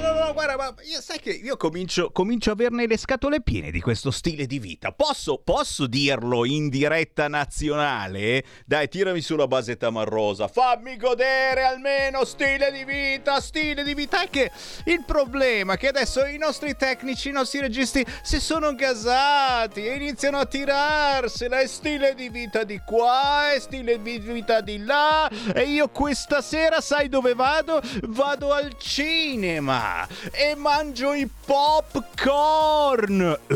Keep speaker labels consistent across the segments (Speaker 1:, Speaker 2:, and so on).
Speaker 1: No, no, guarda, ma io, sai che io comincio, comincio a averne le scatole piene di questo stile di vita. Posso, posso dirlo in diretta nazionale? Dai, tirami sulla basetta marrosa. Fammi godere almeno stile di vita, stile di vita. È che il problema è che adesso i nostri tecnici, i nostri registi si sono gasati e iniziano a tirarsela. È stile di vita di qua, è stile di vita di là. E io questa sera, sai dove vado? Vado al cinema e mangio i popcorn. Uh,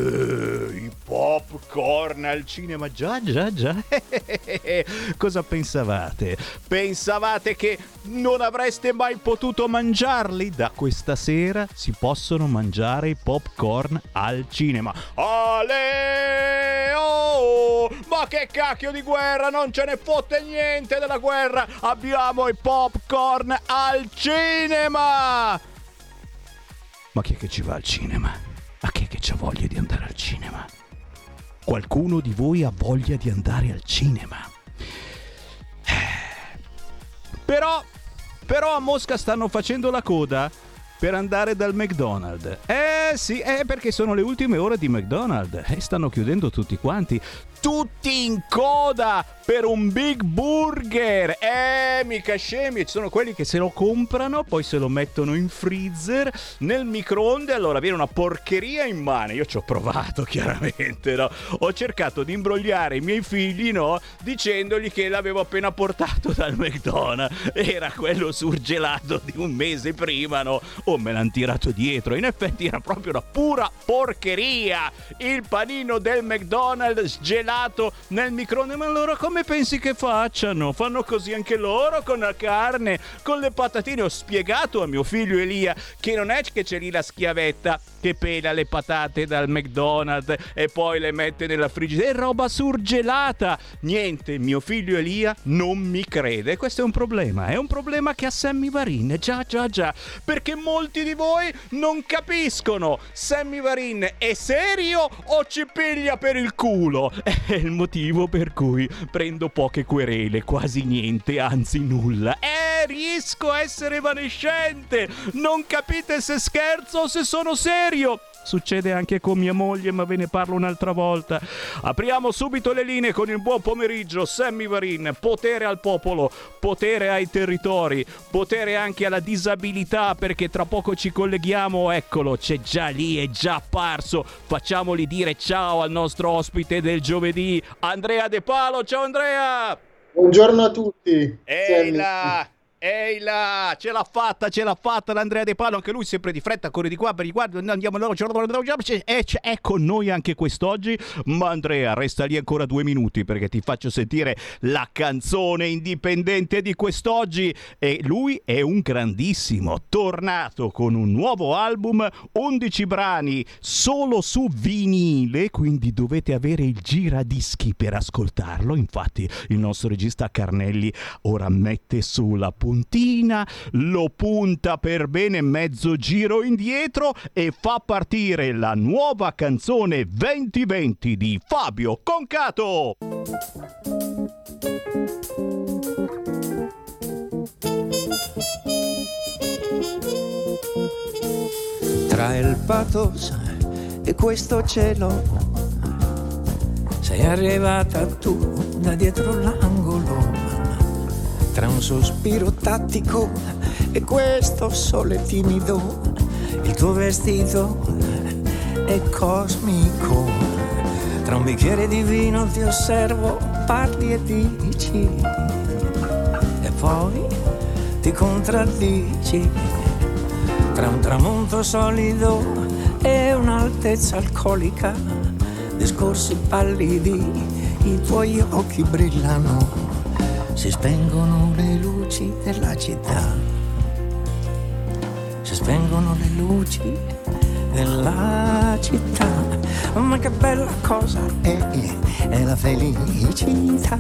Speaker 1: I popcorn al cinema, già, già, già. Cosa pensavate? Pensavate che non avreste mai potuto mangiarli? Da questa sera si possono mangiare i popcorn al cinema. Ale! Oh! Ma che cacchio di guerra! Non ce ne fotte niente della guerra! Abbiamo i popcorn al cinema! Ma chi è che ci va al cinema? Ma chi è che ha voglia di andare al cinema? Qualcuno di voi ha voglia di andare al cinema? Però, però a Mosca stanno facendo la coda per andare dal McDonald's. Eh sì, è eh, perché sono le ultime ore di McDonald's e eh, stanno chiudendo tutti quanti tutti in coda per un Big Burger. Eh, mica scemi, ci sono quelli che se lo comprano, poi se lo mettono in freezer, nel microonde, allora viene una porcheria in mano. Io ci ho provato, chiaramente, no? Ho cercato di imbrogliare i miei figli, no? Dicendogli che l'avevo appena portato dal McDonald's. Era quello surgelato di un mese prima, no? Oh, me l'hanno tirato dietro. In effetti era proprio una pura porcheria. Il panino del McDonald's gelato congelato nel microonde. Ma allora come pensi che facciano? Fanno così anche loro con la carne, con le patatine. Ho spiegato a mio figlio Elia che non è che c'è lì la schiavetta che pela le patate dal McDonald's e poi le mette nella friggidera. È roba surgelata. Niente, mio figlio Elia non mi crede. Questo è un problema. È un problema che ha Sammy Varin. Già, già, già. Perché molti di voi non capiscono. Sammy Varin è serio o ci piglia per il culo? È il motivo per cui prendo poche querele, quasi niente, anzi nulla. Eh, riesco a essere evanescente! Non capite se scherzo o se sono serio! Succede anche con mia moglie, ma ve ne parlo un'altra volta. Apriamo subito le linee con il buon pomeriggio. Sammy Varin, potere al popolo, potere ai territori, potere anche alla disabilità, perché tra poco ci colleghiamo. Eccolo, c'è già lì, è già apparso. Facciamoli dire ciao al nostro ospite del giovedì, Andrea De Palo. Ciao Andrea!
Speaker 2: Buongiorno a tutti.
Speaker 1: Ehi là! Ehi là, ce l'ha fatta, ce l'ha fatta l'Andrea De Palo, anche lui sempre di fretta, corre di qua per riguardo, andiamo e è con noi anche quest'oggi, ma Andrea resta lì ancora due minuti perché ti faccio sentire la canzone indipendente di quest'oggi e lui è un grandissimo, tornato con un nuovo album, 11 brani solo su vinile, quindi dovete avere il giradischi per ascoltarlo, infatti il nostro regista Carnelli ora mette sulla punta puntina, lo punta per bene mezzo giro indietro e fa partire la nuova canzone 2020 di Fabio Concato.
Speaker 3: Tra il pathos e questo cielo sei arrivata tu da dietro l'angolo tra un sospiro tattico e questo sole timido, il tuo vestito è cosmico. Tra un bicchiere di vino ti osservo, parli e dici, e poi ti contraddici. Tra un tramonto solido e un'altezza alcolica, discorsi pallidi, i tuoi occhi brillano si spengono le luci della città, si spengono le luci della città, ma che bella cosa è, è la felicità,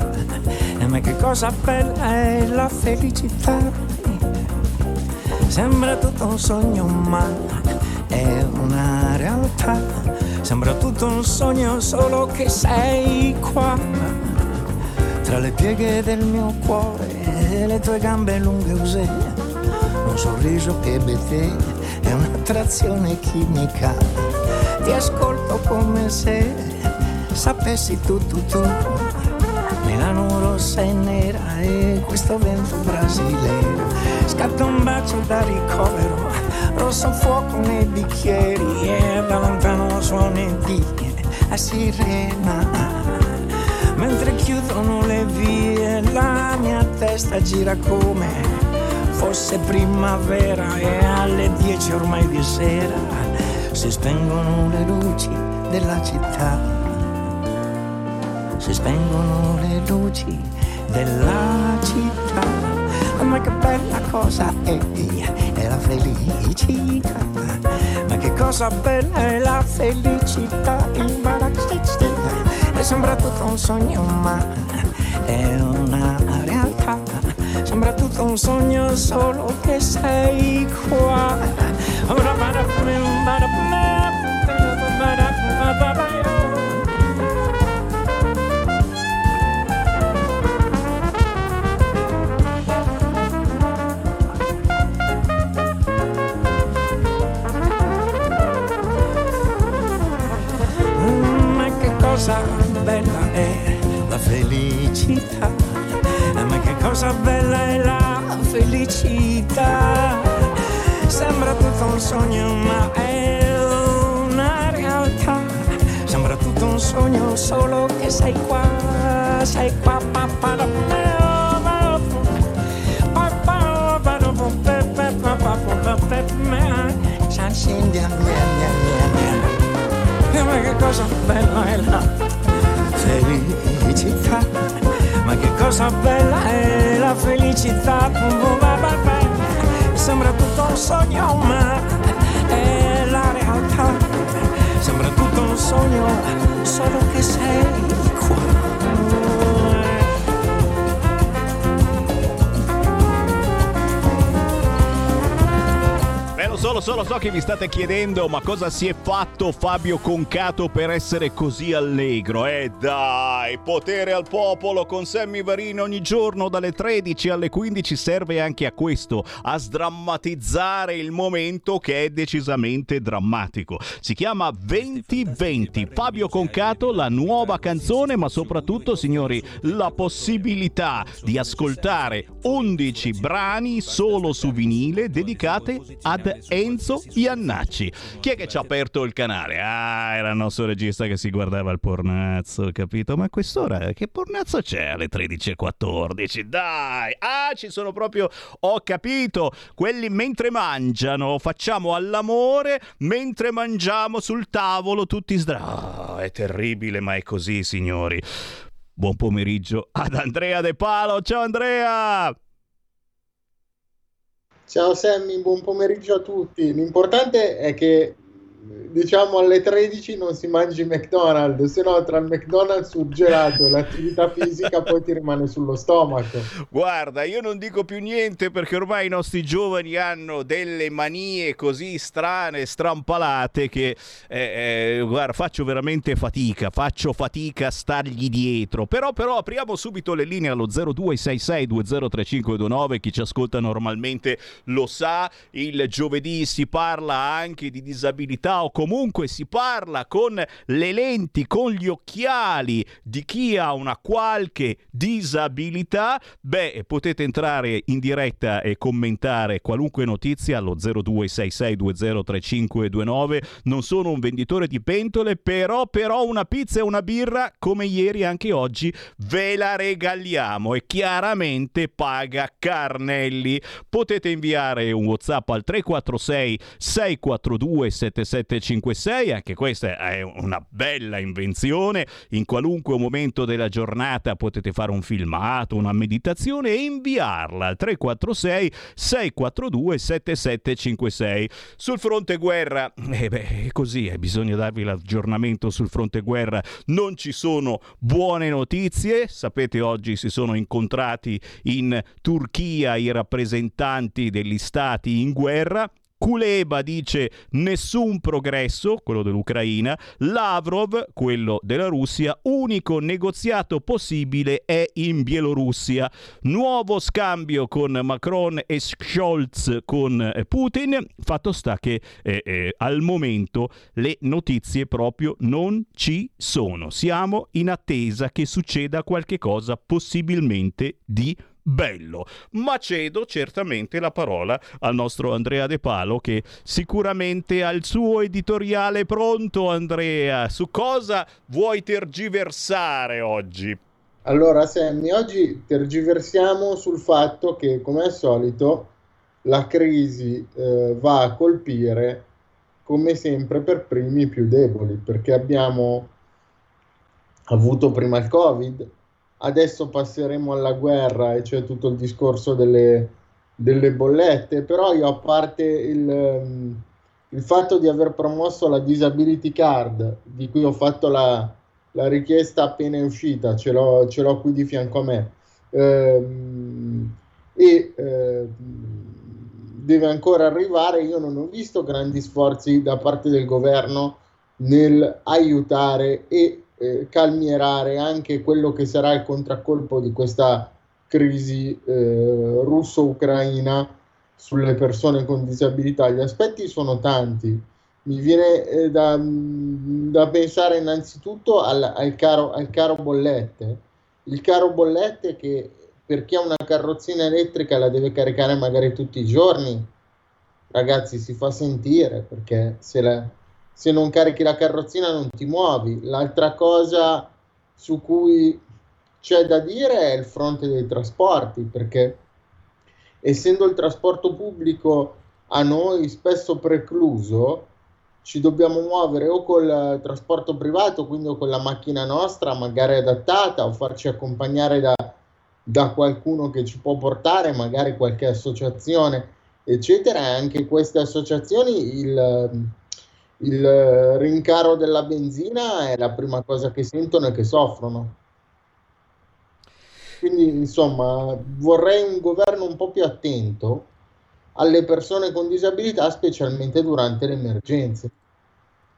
Speaker 3: ma che cosa bella è la felicità, sembra tutto un sogno ma è una realtà, sembra tutto un sogno solo che sei qua tra le pieghe del mio cuore e le tue gambe lunghe usé, un sorriso che bete è un'attrazione chimica. Ti ascolto come se sapessi tu tu. Milano rossa e nera e questo vento brasiliano. Scatta un bacio da ricovero, rosso fuoco nei bicchieri e da lontano suoni di sirena mentre chiudono le vie la mia testa gira come fosse primavera e alle dieci ormai di sera si spengono le luci della città. Si spengono le luci della città. Ma che bella cosa è, è la felicità. Ma che cosa bella è la felicità il baratista sembra tutto un sogno ma è una realtà. Sembra tutto un sogno solo che sei qua felicità. Ma che cosa bella è la felicità. Sembra tutto un sogno, ma è una realtà. Sembra tutto un sogno, solo che sei qua, sei qua. Pa, pa, da, ma che cosa bella è la felicità. Ma che cosa bella è la felicità. Sembra tutto un sogno, ma è la realtà. Sembra tutto un sogno, solo che sei
Speaker 1: Solo, solo so che vi state chiedendo ma cosa si è fatto Fabio Concato per essere così allegro. Eh dai, potere al popolo con Sammy Varino ogni giorno dalle 13 alle 15 serve anche a questo, a sdrammatizzare il momento che è decisamente drammatico. Si chiama 2020. Fabio Concato, la nuova canzone, ma soprattutto, signori, la possibilità di ascoltare 11 brani solo su vinile dedicate ad Enzo Iannacci. Chi è che ci ha aperto il canale? Ah, era il nostro regista che si guardava il pornazzo, capito? Ma a quest'ora che pornazzo c'è alle 13.14? Dai! Ah, ci sono proprio... Ho capito! Quelli mentre mangiano, facciamo all'amore, mentre mangiamo sul tavolo tutti sdra... Oh, è terribile, ma è così, signori. Buon pomeriggio ad Andrea De Palo. Ciao Andrea!
Speaker 2: Ciao Sammy, buon pomeriggio a tutti. L'importante è che diciamo alle 13 non si mangi McDonald's, se no tra il McDonald's surgelato e l'attività fisica poi ti rimane sullo stomaco.
Speaker 1: Guarda, io non dico più niente perché ormai i nostri giovani hanno delle manie così strane, strampalate che eh, eh, guarda, faccio veramente fatica, faccio fatica a stargli dietro. Però, però apriamo subito le linee allo 0266203529, chi ci ascolta normalmente lo sa, il giovedì si parla anche di disabilità o comunque si parla con le lenti, con gli occhiali di chi ha una qualche disabilità, beh, potete entrare in diretta e commentare qualunque notizia allo 0266203529. Non sono un venditore di pentole, però, però una pizza e una birra, come ieri anche oggi, ve la regaliamo e chiaramente paga Carnelli. Potete inviare un WhatsApp al 346 642 77 756, anche questa è una bella invenzione, in qualunque momento della giornata potete fare un filmato, una meditazione e inviarla al 346 642 7756. Sul fronte guerra, eh beh, così, eh, bisogna darvi l'aggiornamento sul fronte guerra, non ci sono buone notizie, sapete oggi si sono incontrati in Turchia i rappresentanti degli stati in guerra, Kuleba dice nessun progresso, quello dell'Ucraina, Lavrov, quello della Russia, unico negoziato possibile è in Bielorussia. Nuovo scambio con Macron e Scholz con eh, Putin, fatto sta che eh, eh, al momento le notizie proprio non ci sono. Siamo in attesa che succeda qualche cosa possibilmente di bello. Ma cedo certamente la parola al nostro Andrea De Palo che sicuramente ha il suo editoriale pronto. Andrea, su cosa vuoi tergiversare oggi?
Speaker 2: Allora, Sammy, oggi tergiversiamo sul fatto che, come al solito, la crisi eh, va a colpire, come sempre, per primi i più deboli, perché abbiamo avuto prima il Covid, adesso passeremo alla guerra e c'è tutto il discorso delle, delle bollette, però io a parte il, il, fatto di aver promosso la disability card, di cui ho fatto la, la richiesta appena uscita, ce l'ho, ce l'ho, qui di fianco a me, ehm, e eh, deve ancora arrivare, io non ho visto grandi sforzi da parte del governo nel aiutare e eh, calmierare anche quello che sarà il contraccolpo di questa crisi eh, russo-ucraina sulle persone con disabilità. Gli aspetti sono tanti. Mi viene eh, da, da, pensare innanzitutto al, al, caro, al caro bollette. Il caro bollette che per chi ha una carrozzina elettrica la deve caricare magari tutti i giorni. Ragazzi, si fa sentire perché se la, se non carichi la carrozzina non ti muovi. L'altra cosa su cui c'è da dire è il fronte dei trasporti, perché essendo il trasporto pubblico a noi spesso precluso, ci dobbiamo muovere o col trasporto privato, quindi o con la macchina nostra, magari adattata, o farci accompagnare da, da qualcuno che ci può portare, magari qualche associazione, eccetera. E anche queste associazioni il il rincaro della benzina è la prima cosa che sentono e che soffrono. Quindi, insomma, vorrei un governo un po' più attento alle persone con disabilità, specialmente durante le emergenze.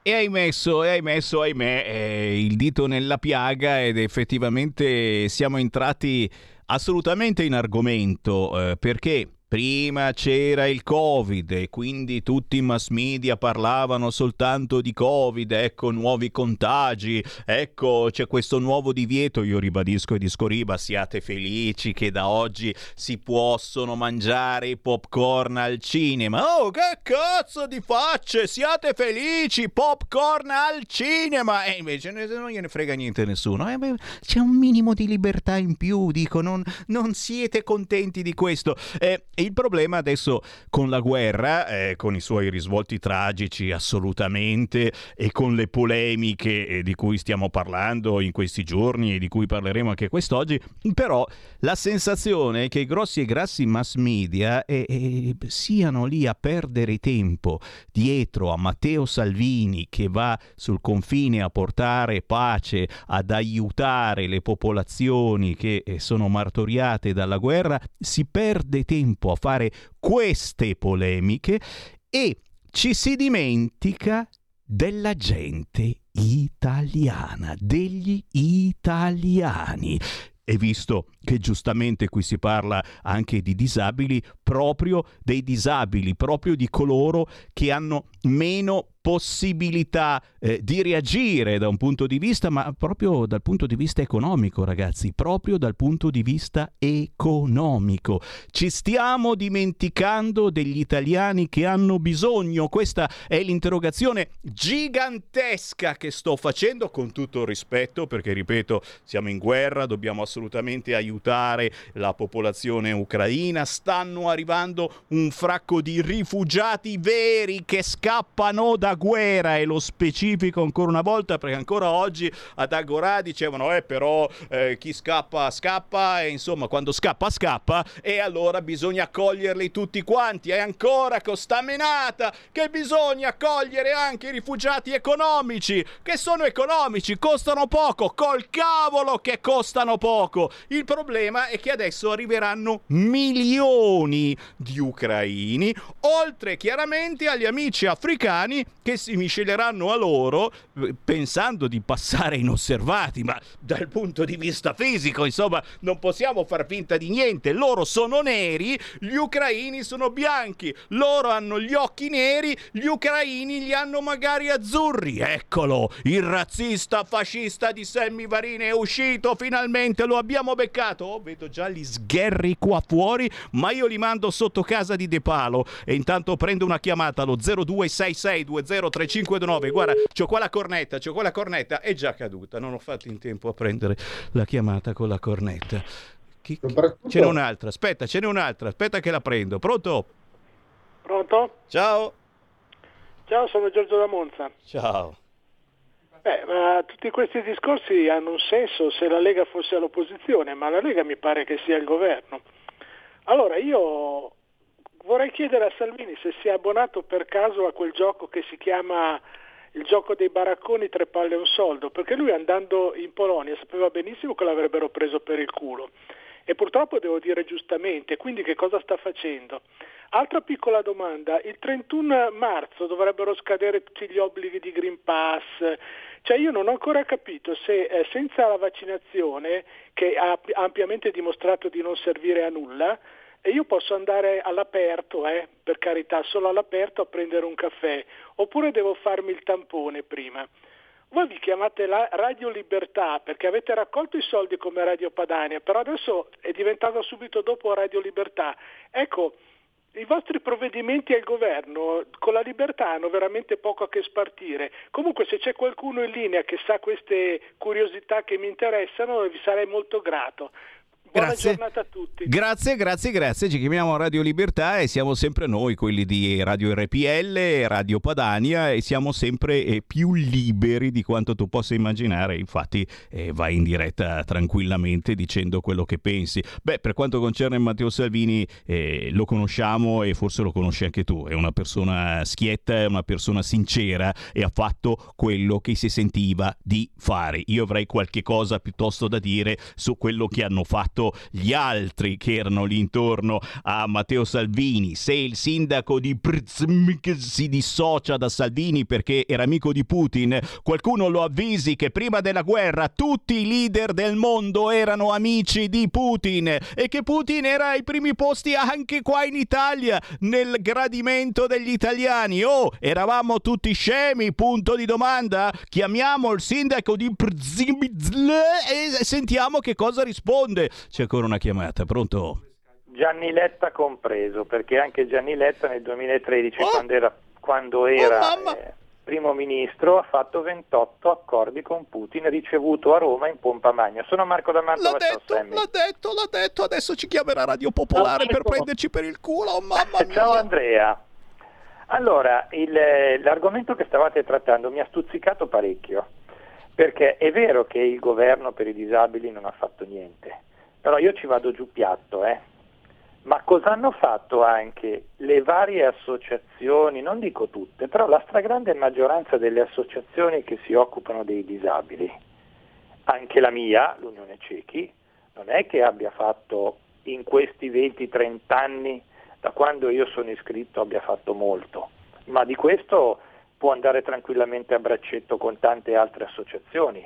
Speaker 1: E hai messo, e hai messo, ahimè, eh, il dito nella piaga ed effettivamente siamo entrati assolutamente in argomento eh, perché Prima c'era il Covid e quindi tutti i mass media parlavano soltanto di Covid, ecco nuovi contagi, ecco c'è questo nuovo divieto, io ribadisco e discoriba, siate felici che da oggi si possono mangiare i popcorn al cinema. Oh, che cazzo di facce, siate felici, popcorn al cinema! E invece non gliene frega niente a nessuno, eh, c'è un minimo di libertà in più, dico, non, non siete contenti di questo. Eh, il problema adesso con la guerra, eh, con i suoi risvolti tragici assolutamente e con le polemiche eh, di cui stiamo parlando in questi giorni e di cui parleremo anche quest'oggi, però la sensazione è che i grossi e grassi mass media eh, eh, siano lì a perdere tempo dietro a Matteo Salvini che va sul confine a portare pace, ad aiutare le popolazioni che eh, sono martoriate dalla guerra, si perde tempo a fare queste polemiche e ci si dimentica della gente italiana, degli italiani. E visto che giustamente qui si parla anche di disabili, proprio dei disabili, proprio di coloro che hanno meno possibilità eh, di reagire da un punto di vista, ma proprio dal punto di vista economico, ragazzi, proprio dal punto di vista economico. Ci stiamo dimenticando degli italiani che hanno bisogno? Questa è l'interrogazione gigantesca che sto facendo con tutto il rispetto, perché ripeto, siamo in guerra, dobbiamo assolutamente aiutare la popolazione ucraina, stanno arrivando un fracco di rifugiati veri che scappano da guerra e lo specifico ancora una volta perché ancora oggi ad Agorà dicevano eh però eh, chi scappa scappa e insomma quando scappa scappa e allora bisogna accoglierli tutti quanti. E ancora con che bisogna accogliere anche i rifugiati economici che sono economici costano poco col cavolo che costano poco. Il problema è che adesso arriveranno milioni di ucraini oltre chiaramente agli amici africani che si misceleranno a loro eh, pensando di passare inosservati ma dal punto di vista fisico insomma non possiamo far finta di niente. Loro sono neri gli ucraini sono bianchi. Loro hanno gli occhi neri gli ucraini li hanno magari azzurri. Eccolo il razzista fascista di Sammy Varini è uscito finalmente lo abbiamo beccato. Oh, vedo già gli sgherri qua fuori ma io li mando sotto casa di De Palo. E intanto prendo una chiamata allo 0266203529 guarda c'ho qua la cornetta c'ho qua la cornetta è già caduta. Non ho fatto in tempo a prendere la chiamata con la cornetta. Chi, chi... ce n'è un'altra aspetta ce n'è un'altra aspetta che la prendo. Pronto?
Speaker 4: Pronto?
Speaker 1: Ciao.
Speaker 4: Ciao sono Giorgio da Monza.
Speaker 1: Ciao.
Speaker 4: Beh, ma tutti questi discorsi hanno un senso se la Lega fosse all'opposizione, ma la Lega mi pare che sia il governo. Allora io vorrei chiedere a Salvini se si è abbonato per caso a quel gioco che si chiama il gioco dei baracconi tre palle e un soldo, perché lui andando in Polonia sapeva benissimo che l'avrebbero preso per il culo e purtroppo devo dire giustamente, quindi che cosa sta facendo? Altra piccola domanda, il 31 marzo dovrebbero scadere tutti gli obblighi di Green Pass, cioè io non ho ancora capito se eh, senza la vaccinazione, che ha ampiamente dimostrato di non servire a nulla, e io posso andare all'aperto, eh, per carità, solo all'aperto a prendere un caffè, oppure devo farmi il tampone prima. Voi vi chiamate la Radio Libertà perché avete raccolto i soldi come Radio Padania, però adesso è diventata subito dopo Radio Libertà. Ecco, i vostri provvedimenti al governo con la libertà hanno veramente poco a che spartire. Comunque se c'è qualcuno in linea che sa queste curiosità che mi interessano vi sarei molto grato. Buona
Speaker 1: Grazie.
Speaker 4: giornata a tutti.
Speaker 1: Grazie, grazie, grazie. Ci chiamiamo Radio Libertà e siamo sempre noi, quelli di Radio RPL, Radio Padania e siamo sempre eh, più liberi di quanto tu possa immaginare. Infatti eh, vai in diretta tranquillamente dicendo quello che pensi. Beh, per quanto concerne Matteo Salvini, eh, lo conosciamo e forse lo conosci anche tu. È una persona schietta, è una persona sincera e ha fatto quello che si sentiva di fare. Io avrei qualche cosa piuttosto da dire su quello che hanno fatto gli altri che erano lì intorno a Matteo Salvini. Se il sindaco di Przmyk si dissocia da Salvini perché era amico di Putin, qualcuno lo avvisi che prima della guerra tutti i leader del mondo erano amici di Putin e che Putin era ai primi posti anche qua in Italia nel gradimento degli italiani. Oh, eravamo tutti scemi? Punto di domanda. Chiamiamo il sindaco di Przmyk e sentiamo che cosa risponde. C'è ancora una chiamata, pronto?
Speaker 5: Gianni Letta compreso, perché anche Gianni Letta nel 2013,
Speaker 1: Oh!
Speaker 5: quando era, quando era,
Speaker 1: mamma!
Speaker 5: eh, primo ministro, ha fatto 28 accordi con Putin, ricevuto a Roma in pompa magna. Sono Marco
Speaker 1: L'ha
Speaker 5: D'Amantova, ciao
Speaker 1: detto, l'ha detto, l'ha detto, adesso ci chiamerà Radio Popolare per prenderci per il culo, oh, mamma mia.
Speaker 5: Ciao Andrea. Allora, il- eh, l'argomento che stavate trattando mi ha stuzzicato parecchio, perché è vero che il governo per i disabili non ha fatto niente, però io ci vado giù piatto, eh. Ma cosa hanno fatto anche le varie associazioni, non dico tutte, però la stragrande maggioranza delle associazioni che si occupano dei disabili? Anche la mia, l'Unione Cechi, non è che abbia fatto in questi 20-30 anni, da quando io sono iscritto, abbia fatto molto, ma di questo può andare tranquillamente a braccetto con tante altre associazioni.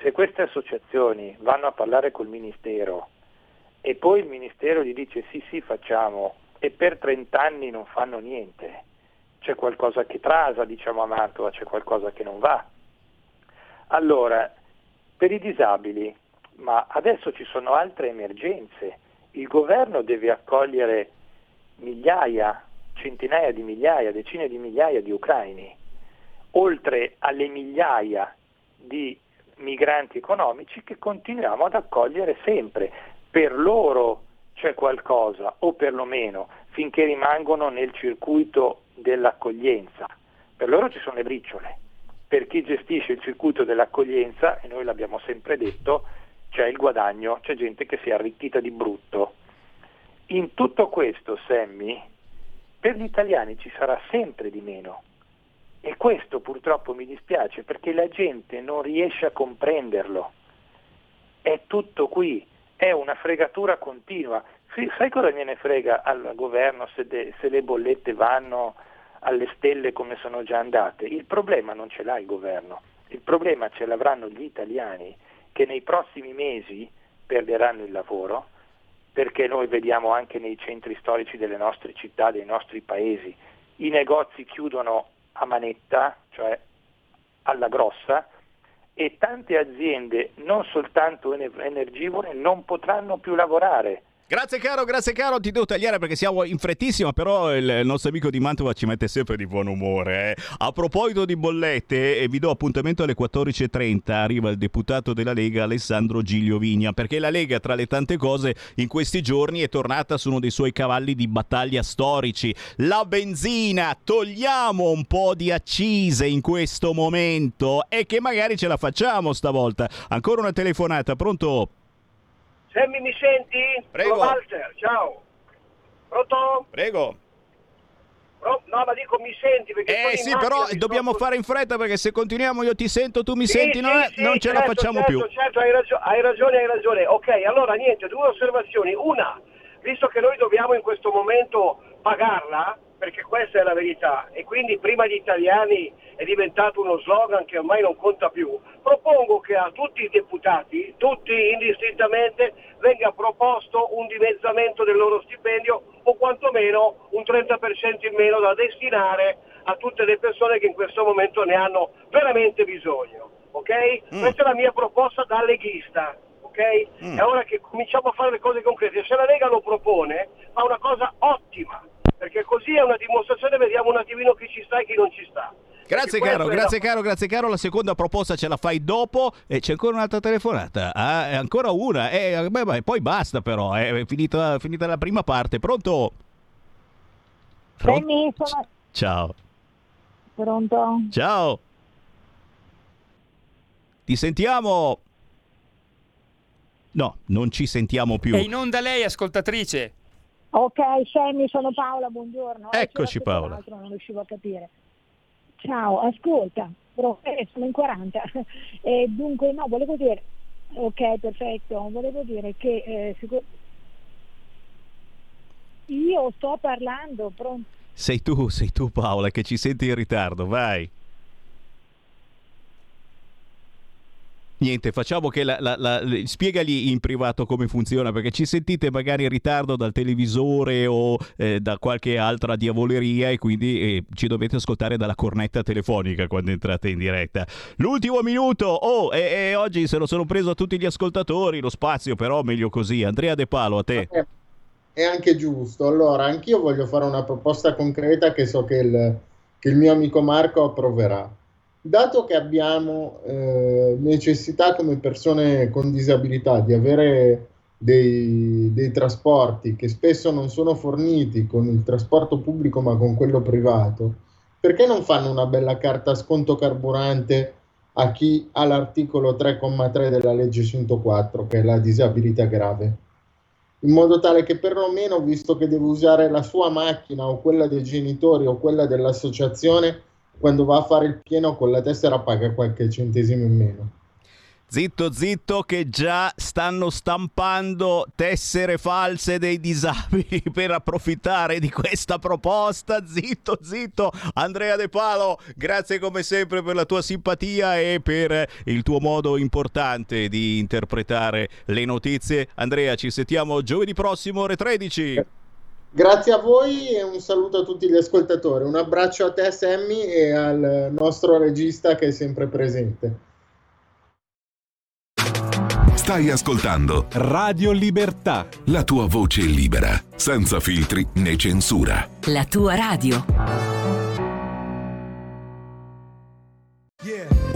Speaker 5: Se queste associazioni vanno a parlare col Ministero e poi il Ministero gli dice sì sì facciamo e per 30 anni non fanno niente, c'è qualcosa che trasa, diciamo a Mantova, c'è qualcosa che non va. Allora, per i disabili, ma adesso ci sono altre emergenze, il governo deve accogliere migliaia, centinaia di migliaia, decine di migliaia di ucraini, oltre alle migliaia di migranti economici che continuiamo ad accogliere sempre. Per loro c'è qualcosa, o perlomeno finché rimangono nel circuito dell'accoglienza. per loro ci sono le briciole. Per chi gestisce il circuito dell'accoglienza, e noi l'abbiamo sempre detto, c'è il guadagno, c'è gente che si è arricchita di brutto. In tutto questo, Sammy, per gli italiani ci sarà sempre di meno. E questo purtroppo mi dispiace perché la gente non riesce a comprenderlo. È tutto qui, è una fregatura continua. Sai cosa gliene frega al governo se, de, se le bollette vanno alle stelle come sono già andate? Il problema non ce l'ha il governo, il problema ce l'avranno gli italiani che nei prossimi mesi perderanno il lavoro, perché noi vediamo anche nei centri storici delle nostre città, dei nostri paesi, i negozi chiudono a manetta, cioè alla grossa, e tante aziende, non soltanto energivore, non potranno più lavorare
Speaker 1: Grazie caro, grazie caro, ti devo tagliare perché siamo in frettissima, però il nostro amico di Mantova ci mette sempre di buon umore. Eh. A proposito di bollette, eh, vi do appuntamento alle 14.30, arriva il deputato della Lega Alessandro Giglio Vigna, perché la Lega tra le tante cose in questi giorni è tornata su uno dei suoi cavalli di battaglia storici, la benzina, togliamo un po' di accise in questo momento e che magari ce la facciamo stavolta. Ancora una telefonata, pronto?
Speaker 6: Sammy mi senti?
Speaker 1: Prego.
Speaker 6: Sono Walter, ciao. Pronto?
Speaker 1: Prego.
Speaker 6: Pro- no, ma dico mi senti perché
Speaker 1: Eh sì, però dobbiamo sto... fare in fretta perché se continuiamo io ti sento, tu mi
Speaker 6: sì,
Speaker 1: senti,
Speaker 6: sì,
Speaker 1: no,
Speaker 6: sì,
Speaker 1: non ce
Speaker 6: certo,
Speaker 1: la facciamo
Speaker 6: certo,
Speaker 1: più.
Speaker 6: Certo, hai, ragio- hai ragione, hai ragione. Ok, allora niente, due osservazioni. Una, visto che noi dobbiamo in questo momento pagarla, perché questa è la verità, e quindi prima gli italiani è diventato uno slogan che ormai non conta più, propongo che a tutti i deputati, tutti indistintamente, venga proposto un dimezzamento del loro stipendio o quantomeno un 30% in meno da destinare a tutte le persone che in questo momento ne hanno veramente bisogno. Okay? Mm. Questa è la mia proposta da leghista. Okay? Mm. È ora che cominciamo a fare le cose concrete. Se la Lega lo propone, fa una cosa ottima, perché così è una dimostrazione, vediamo un attimino chi ci sta e chi non ci sta.
Speaker 1: Grazie caro, grazie caro, grazie caro. La seconda proposta ce la fai dopo e c'è ancora un'altra telefonata. Ah, ancora una. Eh, beh, beh, poi basta però, eh, è finita, finita, la prima parte. Pronto?
Speaker 7: Pronto? Sono...
Speaker 1: Ciao.
Speaker 7: Pronto?
Speaker 1: Ciao. Ti sentiamo. No, non ci sentiamo più.
Speaker 8: È in onda lei, ascoltatrice.
Speaker 7: Ok, Sammy, sono Paola, buongiorno.
Speaker 1: Eccoci Paola.
Speaker 7: Non riuscivo a capire. Ciao, ascolta, però, eh, sono in 40. E dunque, no, volevo dire, ok, perfetto, volevo dire che eh, sicur- io sto parlando, pronto?
Speaker 1: Sei tu, sei tu Paola che ci senti in ritardo, vai. Niente, facciamo che la, la, la, spiegagli in privato come funziona perché ci sentite magari in ritardo dal televisore o eh, da qualche altra diavoleria e quindi eh, ci dovete ascoltare dalla cornetta telefonica quando entrate in diretta. L'ultimo minuto, oh, e, e oggi se lo sono preso a tutti gli ascoltatori, lo spazio però meglio così. Andrea De Palo, a te.
Speaker 2: Eh, è anche giusto. Allora, anch'io voglio fare una proposta concreta che so che il, che il mio amico Marco approverà dato che abbiamo eh, necessità come persone con disabilità di avere dei, dei, trasporti che spesso non sono forniti con il trasporto pubblico ma con quello privato, perché non fanno una bella carta sconto carburante a chi ha l'articolo 3,3 della legge 104, che è la disabilità grave? In modo tale che perlomeno, visto che deve usare la sua macchina o quella dei genitori o quella dell'associazione, quando va a fare il pieno con la tessera paga qualche centesimo in meno.
Speaker 1: Zitto, zitto, che già stanno stampando tessere false dei disabili per approfittare di questa proposta. Zitto, zitto. Andrea De Palo, grazie come sempre per la tua simpatia e per il tuo modo importante di interpretare le notizie. Andrea, ci sentiamo giovedì prossimo, ore 13.
Speaker 2: Grazie a voi e un saluto a tutti gli ascoltatori. Un abbraccio a te, Sammy, e al nostro regista che è sempre presente.
Speaker 9: Stai ascoltando
Speaker 10: Radio Libertà.
Speaker 9: La tua voce libera, senza filtri né censura.
Speaker 11: La tua radio.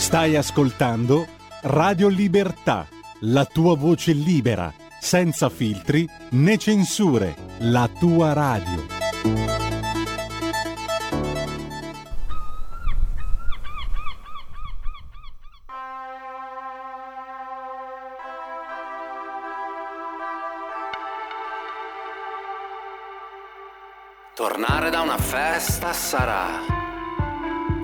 Speaker 11: Stai ascoltando Radio Libertà, la tua voce libera, senza filtri né censure, la tua radio.
Speaker 12: Tornare da una festa sarà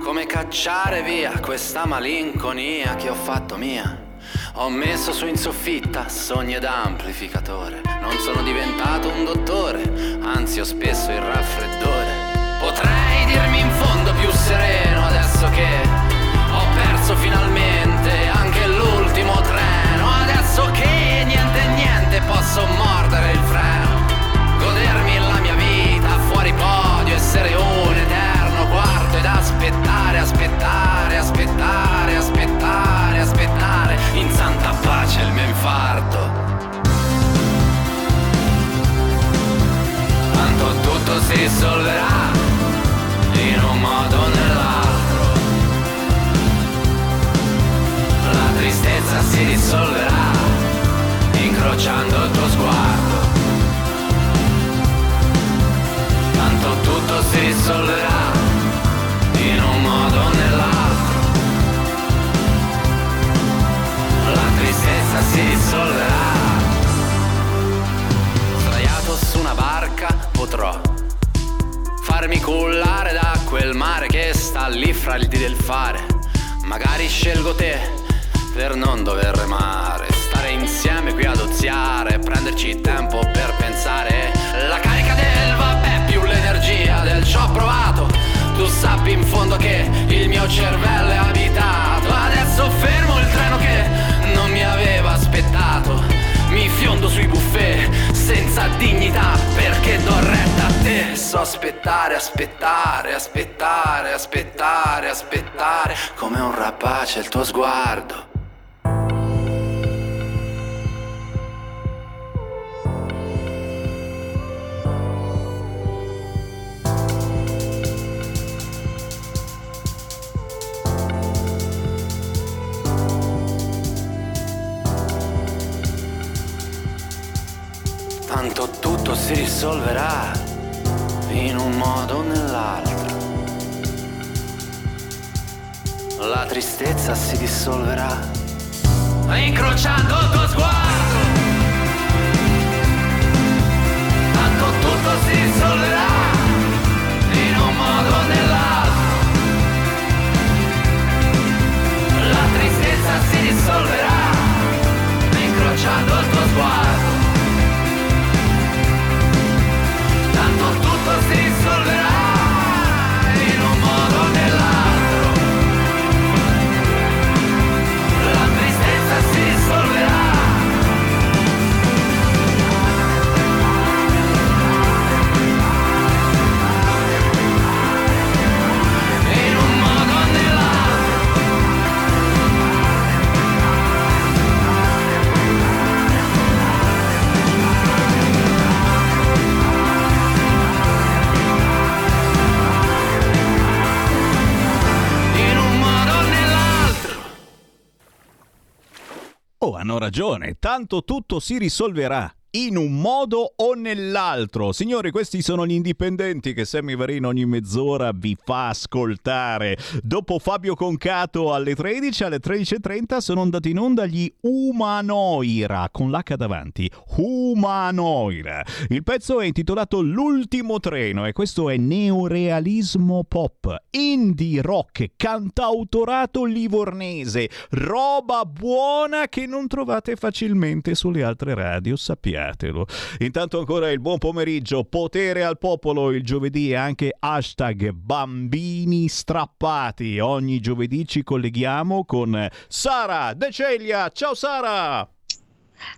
Speaker 12: come cacciare via questa malinconia che ho fatto mia. Ho messo su in soffitta sogni ed amplificatore. Non sono diventato un dottore, anzi ho spesso il raffreddore. Potrei dirmi in fondo più sereno adesso che ho perso finalmente anche l'ultimo treno. Adesso che niente niente posso mordere il freno. Godermi la mia vita fuori podio, essere un quarto ed aspettare, aspettare, aspettare, aspettare, aspettare in santa pace il mio infarto. Tanto tutto si risolverà in un modo o nell'altro. La tristezza si risolverà incrociando il tuo sguardo. Tanto tutto si risolverà si risolverà. Sdraiato su una barca potrò farmi cullare da quel mare che sta lì fra il dire e il fare. Magari scelgo te per non dover remare, stare insieme qui ad oziare, prenderci tempo per pensare. La carica del vabbè più l'energia del ci ho provato. Tu sappi in fondo che il mio cervello è abitato. Adesso fermo il treno aspettato. Mi fiondo sui buffet senza dignità perché do retta a te. So aspettare, aspettare, aspettare, aspettare, aspettare. Come un rapace il tuo sguardo. Tanto tutto si risolverà in un modo o nell'altro. La tristezza si dissolverà incrociando il tuo sguardo. Tanto tutto si risolverà in un modo o nell'altro. La tristezza si dissolverà incrociando il tuo sguardo.
Speaker 1: Hanno ragione, tanto tutto si risolverà. In un modo o nell'altro. Signori, questi sono gli indipendenti che Sammy Varin ogni mezz'ora vi fa ascoltare. Dopo Fabio Concato alle 13, alle 13.30 sono andati in onda gli Umanoira, con l'H davanti. Umanoira. Il pezzo è intitolato L'ultimo treno e questo è neorealismo pop, indie rock, cantautorato livornese, roba buona che non trovate facilmente sulle altre radio, sappiate. Dimenticatelo. Intanto ancora il buon pomeriggio, potere al popolo il giovedì e anche hashtag bambini strappati. Ogni giovedì ci colleghiamo con Sara De Ceglia. Ciao Sara!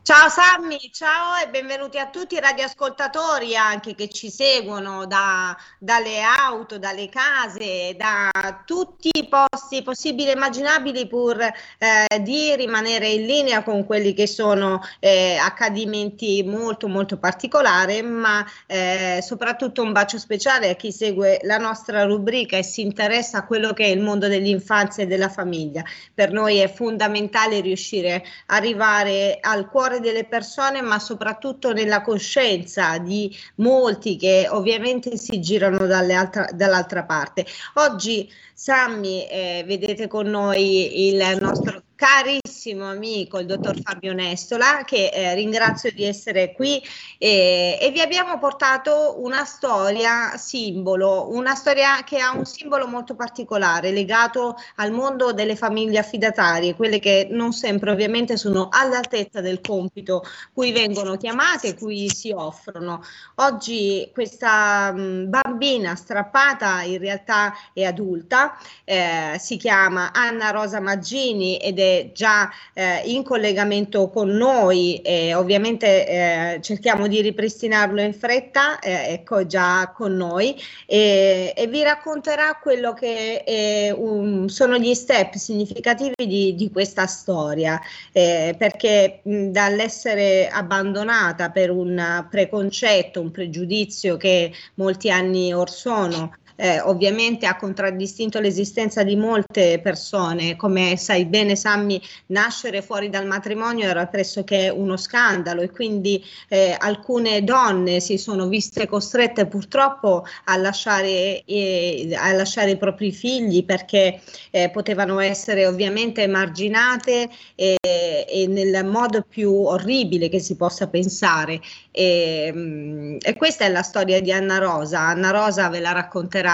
Speaker 13: Ciao Sammy, ciao e benvenuti a tutti i radioascoltatori anche che ci seguono da, dalle auto, dalle case, da tutti i posti possibili e immaginabili pur eh, di rimanere in linea con quelli che sono eh, accadimenti molto molto particolari, ma eh, soprattutto un bacio speciale a chi segue la nostra rubrica e si interessa a quello che è il mondo dell'infanzia e della famiglia. Per noi è fondamentale riuscire a arrivare al cuore delle persone, ma soprattutto nella coscienza di molti che ovviamente si girano altra, dall'altra parte. Oggi Sammy, eh, vedete con noi il nostro carissimo amico, il dottor Fabio Nestola, che eh, ringrazio di essere qui eh, e vi abbiamo portato una storia simbolo, una storia che ha un simbolo molto particolare legato al mondo delle famiglie affidatarie, quelle che non sempre ovviamente sono all'altezza del compito cui vengono chiamate, cui si offrono. Oggi questa mh, bambina strappata in realtà è adulta, eh, si chiama Anna Rosa Maggini ed è già eh, in collegamento con noi e ovviamente eh, cerchiamo di ripristinarlo in fretta, eh, ecco già con noi e, e, vi racconterà quello che un, sono gli step significativi di, di questa storia, eh, perché mh, dall'essere abbandonata per un preconcetto, un pregiudizio che molti anni or sono eh, ovviamente ha contraddistinto l'esistenza di molte persone, come sai bene Sammy, nascere fuori dal matrimonio era pressoché uno scandalo e quindi eh, alcune donne si sono viste costrette purtroppo a lasciare, eh, a lasciare i propri figli perché eh, potevano essere ovviamente emarginate e, e nel modo più orribile che si possa pensare. E, mm, e, questa è la storia di Anna Rosa. Anna Rosa ve la racconterà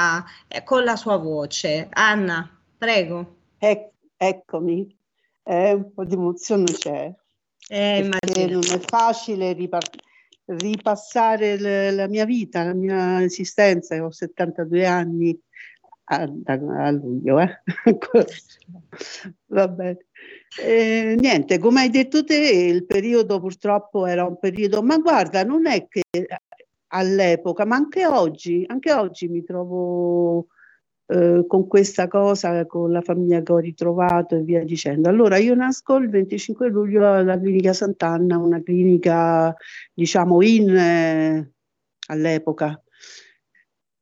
Speaker 13: eh, con la sua voce. Anna, prego.
Speaker 14: Ec- eccomi, eh, un po' di emozione c'è. Eh, non è facile ripart- ripassare l- la mia vita, la mia esistenza. Ho 72 anni a, a luglio. Eh? Va bene. Eh, niente, come hai detto te, il periodo purtroppo era un periodo, ma guarda, non è che all'epoca, ma anche oggi, anche oggi mi trovo eh, con questa cosa, con la famiglia che ho ritrovato e via dicendo. Allora, io nasco il 25 luglio alla clinica Sant'Anna, una clinica, diciamo, in eh, all'epoca,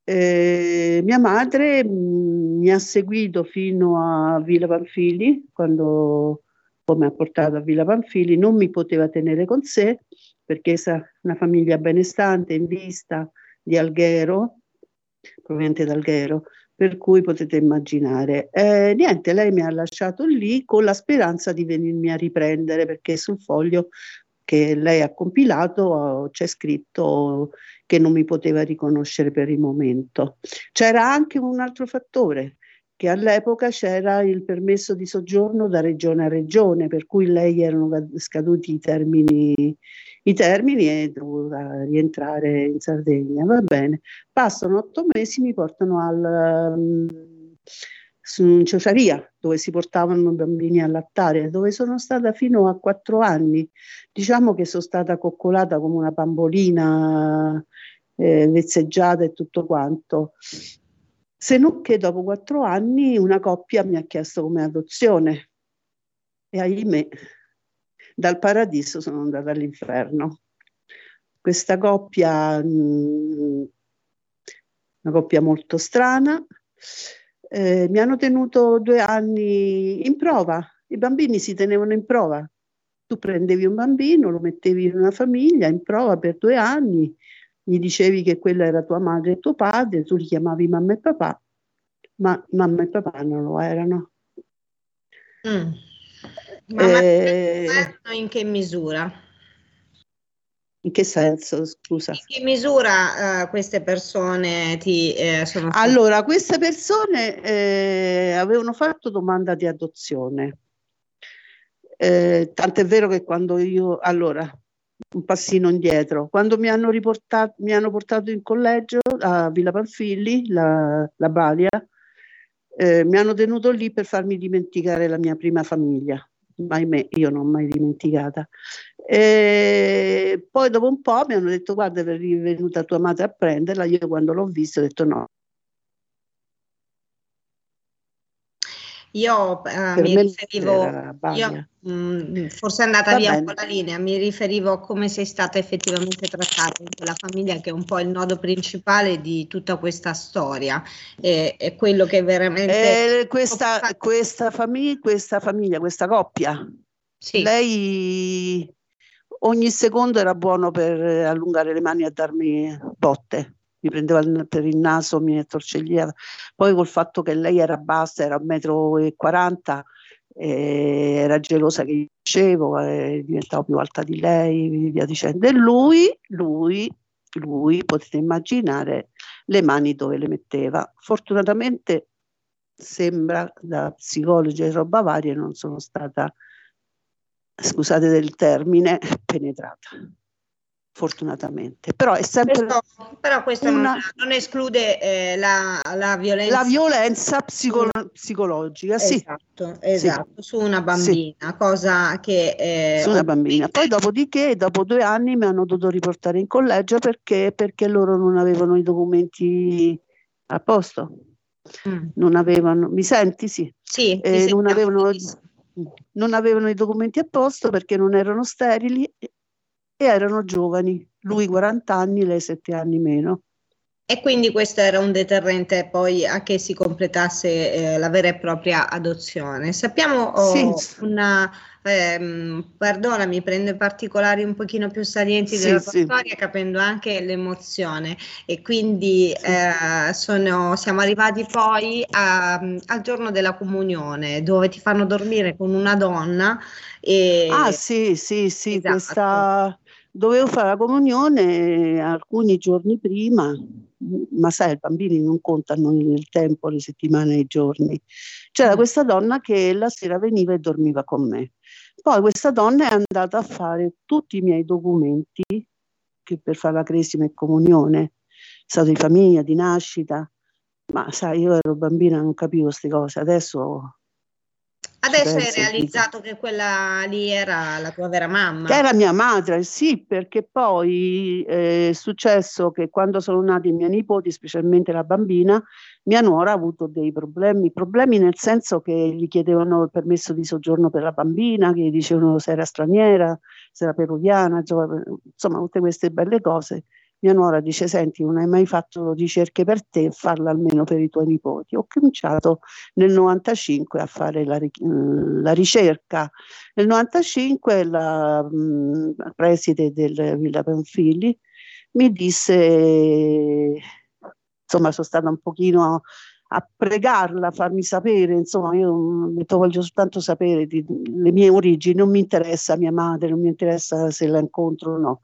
Speaker 14: eh, mia madre mh, mm, mi ha seguito fino a Villa Panfili, quando mi ha portato a Villa Panfili, non mi poteva tenere con sé perché è una famiglia benestante in vista di Alghero, proveniente da Alghero, per cui potete immaginare. Eh, niente, lei mi ha lasciato lì con la speranza di venirmi a riprendere perché sul foglio che lei ha compilato c'è scritto che non mi poteva riconoscere per il momento. C'era anche un altro fattore, che all'epoca c'era il permesso di soggiorno da regione a regione, per cui lei erano scaduti i termini, i termini e doveva rientrare in Sardegna. Va bene, passano otto mesi, mi portano al... Um, in Ciociaria, dove si portavano i bambini a lattare, dove sono stata fino a quattro anni. Diciamo che sono stata coccolata come una bambolina, eh, vezzeggiata e tutto quanto. Se non che dopo quattro anni una coppia mi ha chiesto come adozione e ahimè dal paradiso sono andata all'inferno. Questa coppia, mm, una coppia molto strana, eh, mi hanno tenuto due anni in prova, i bambini si tenevano in prova. Tu prendevi un bambino, lo mettevi in una famiglia in prova per due anni, gli dicevi che quella era tua madre e tuo padre, tu li chiamavi mamma e papà, ma mamma e papà non lo erano.
Speaker 13: Mm. Ma eh, in che misura?
Speaker 14: In che senso, scusa? In
Speaker 13: che misura uh, queste persone ti eh, sono.
Speaker 14: Allora, queste persone eh, avevano fatto domanda di adozione. Eh, tant'è vero che quando io... Allora, un passino indietro. Quando mi hanno, riportato, mi hanno portato in collegio a Villa Panfilli, la, la Balia, eh, mi hanno tenuto lì per farmi dimenticare la mia prima famiglia. Ma ahimè, io non ho mai dimenticata. E poi dopo un po' mi hanno detto guarda è venuta tua madre a prenderla, io quando l'ho vista ho detto no,
Speaker 13: Io eh, mi riferivo, io, mh, mm, forse è andata Va via bene. un po' la linea, mi riferivo a come sei stata effettivamente trattata in quella famiglia che è un po' il nodo principale di tutta questa storia, è, è quello che veramente...
Speaker 14: Eh, questa, questa, famiglia, questa famiglia, questa coppia, sì. lei ogni secondo era buono per allungare le mani e darmi botte mi prendeva per il naso, mi torcegliava. Poi col fatto che lei era bassa, era 1,40 m, eh, era gelosa che dicevo, eh, diventavo più alta di lei, via dicendo. E lui, lui, lui, potete immaginare le mani dove le metteva. Fortunatamente sembra da psicologi e roba varie non sono stata, scusate del termine, penetrata fortunatamente. Però è sempre
Speaker 13: questo, però questo una, non, non, esclude eh, la, la, violenza,
Speaker 14: la violenza psicolo- psicologica, sì.
Speaker 13: Esatto, esatto sì. su una bambina, sì. cosa che...
Speaker 14: Eh, su una bambina. Poi dopodiché, dopo due anni mi hanno dovuto riportare in collegio perché, perché loro non avevano i documenti a posto. Mm. Non avevano, mi senti? Sì.
Speaker 13: Sì.
Speaker 14: Eh, non, avevano, non avevano i documenti a posto perché non erano sterili e erano giovani, lui 40 anni, lei 7 anni meno.
Speaker 13: E quindi questo era un deterrente poi a che si completasse eh, la vera e propria adozione. Sappiamo oh, sì. una, ehm, perdonami, prendo particolari un pochino più salienti sì, della tua sì. storia, capendo anche l'emozione. E quindi eh, sono, siamo arrivati poi a, al giorno della comunione, dove ti fanno dormire con una donna. E...
Speaker 14: Ah sì, sì, sì, esatto. questa Dovevo fare la comunione alcuni giorni prima, ma sai, i bambini non contano il tempo, le settimane i giorni. C'era mm. questa donna che la sera veniva e dormiva con me. Poi questa donna è andata a fare tutti i miei documenti che per fare la cresima e comunione, stato di famiglia, di nascita, ma sai, io ero bambina, non capivo queste cose, adesso
Speaker 13: Adesso hai realizzato che quella lì era la tua vera mamma.
Speaker 14: Che era mia madre, sì, perché poi eh, è successo che quando sono nati i miei nipoti, specialmente la bambina, mia nuora ha avuto dei problemi, problemi nel senso che gli chiedevano il permesso di soggiorno per la bambina, che gli dicevano se era straniera, se era peruviana, insomma, insomma tutte queste belle cose mia nuora dice senti non hai mai fatto ricerche per te farla almeno per i tuoi nipoti. Ho cominciato nel 95 a fare la, la ricerca. Nel 95 la mh, preside del Villa Panfili mi disse insomma sono stata un pochino a pregarla, a farmi sapere, insomma, io voglio soltanto sapere di, le mie origini, non mi interessa mia madre, non mi interessa se la incontro o no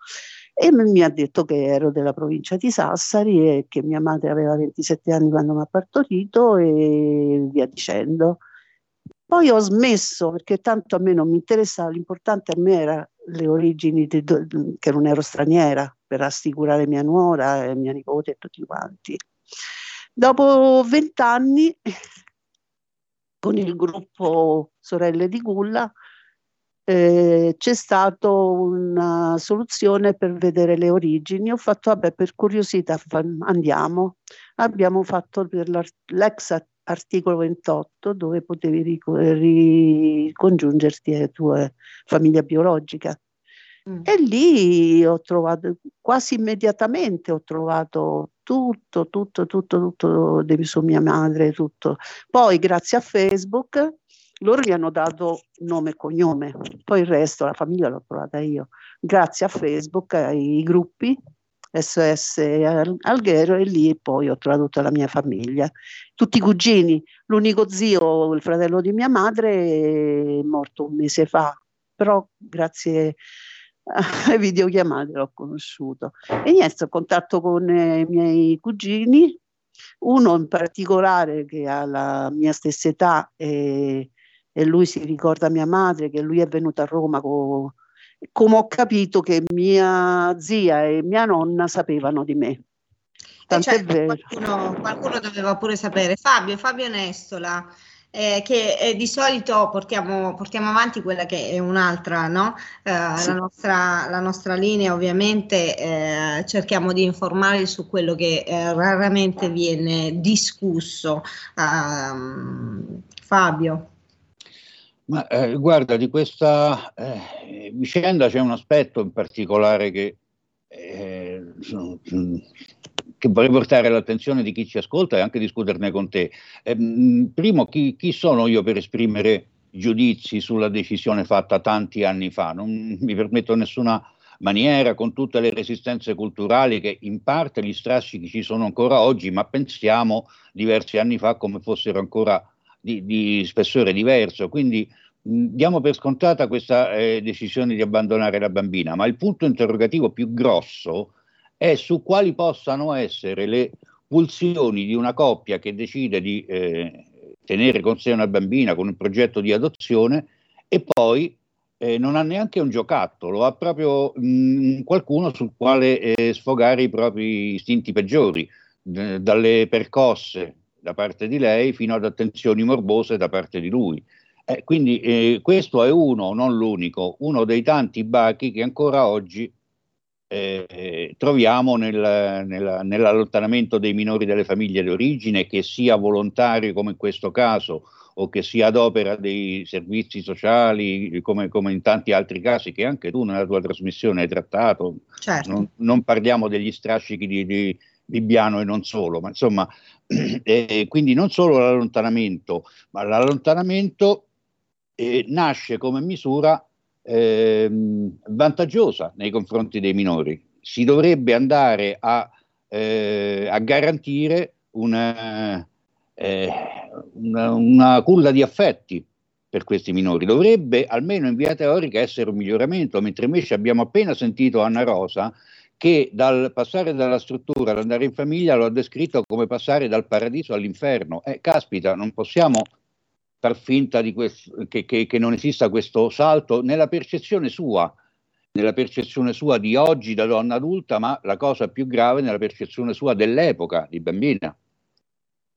Speaker 14: e mi ha detto che ero della provincia di Sassari e che mia madre aveva 27 anni quando mi ha partorito e via dicendo. Poi ho smesso perché tanto a me non mi interessava, l'importante a me era le origini, di, che non ero straniera, per assicurare mia nuora e mia nipote e tutti quanti. Dopo vent'anni, con il gruppo Sorelle di Gulla, eh, c'è stata una soluzione per vedere le origini. Ho fatto, vabbè, per curiosità andiamo. Abbiamo fatto per l'ex articolo 28 dove potevi ricongiungerti alla tua famiglia biologica. Mm. E lì ho trovato, quasi immediatamente ho trovato tutto, tutto, tutto, tutto su mia madre, tutto. Poi grazie a Facebook loro gli hanno dato nome e cognome, poi il resto, la famiglia l'ho trovata io, grazie a Facebook, ai gruppi SOS Alghero e lì poi ho trovato tutta la mia famiglia, tutti i cugini, l'unico zio, il fratello di mia madre è morto un mese fa, però grazie alle videochiamate l'ho conosciuto. E niente, ho contatto con i miei cugini, uno in particolare che ha la mia stessa età e e lui si ricorda mia madre che lui è venuto a Roma con come ho capito che mia zia e mia nonna sapevano di me. Tant'è
Speaker 13: certo,
Speaker 14: vero.
Speaker 13: qualcuno, qualcuno doveva pure sapere. Fabio, Fabio Nestola, eh, che eh, di solito portiamo, portiamo avanti quella che è un'altra, no? Eh,
Speaker 14: Sì.
Speaker 13: la, nostra, la nostra linea ovviamente eh, cerchiamo di informare su quello che eh, raramente viene discusso. Ehm, Fabio.
Speaker 15: Ma eh, guarda, di questa eh, vicenda c'è un aspetto in particolare che, eh, che vorrei portare all'attenzione di chi ci ascolta e anche discuterne con te. Ehm, primo, chi, chi sono io per esprimere giudizi sulla decisione fatta tanti anni fa? Non mi permetto nessuna maniera, con tutte le resistenze culturali che in parte gli strascichi ci sono ancora oggi, ma pensiamo diversi anni fa come fossero ancora di, di spessore diverso. Quindi mh, diamo per scontata questa eh, decisione di abbandonare la bambina, ma il punto interrogativo più grosso è su quali possano essere le pulsioni di una coppia che decide di eh, tenere con sé una bambina con un progetto di adozione e poi eh, non ha neanche un giocattolo, ha proprio mh, qualcuno sul quale eh, sfogare i propri istinti peggiori, d- dalle percosse da parte di lei fino ad attenzioni morbose da parte di lui. Eh, quindi eh, questo è uno, non l'unico, uno dei tanti bachi che ancora oggi eh, troviamo nel- nella- nell'allontanamento dei minori dalle famiglie d'origine, che sia volontario come in questo caso o che sia ad opera dei servizi sociali, come, come in tanti altri casi che anche tu nella tua trasmissione hai trattato.
Speaker 13: Certo.
Speaker 15: Non, non parliamo degli strascichi di, di Bibbiano e non solo, ma insomma, eh, quindi non solo l'allontanamento, ma l'allontanamento eh, nasce come misura ehm, vantaggiosa nei confronti dei minori. Si dovrebbe andare a, eh, a garantire una, eh, una, una culla di affetti per questi minori. Dovrebbe, almeno in via teorica, essere un miglioramento, mentre invece abbiamo appena sentito Anna Rosa che dal passare dalla struttura ad andare in famiglia lo ha descritto come passare dal paradiso all'inferno. Eh, caspita, non possiamo far finta questo, che, che- che non esista questo salto nella percezione sua, nella percezione sua di oggi da donna adulta, ma la cosa più grave nella percezione sua dell'epoca di bambina.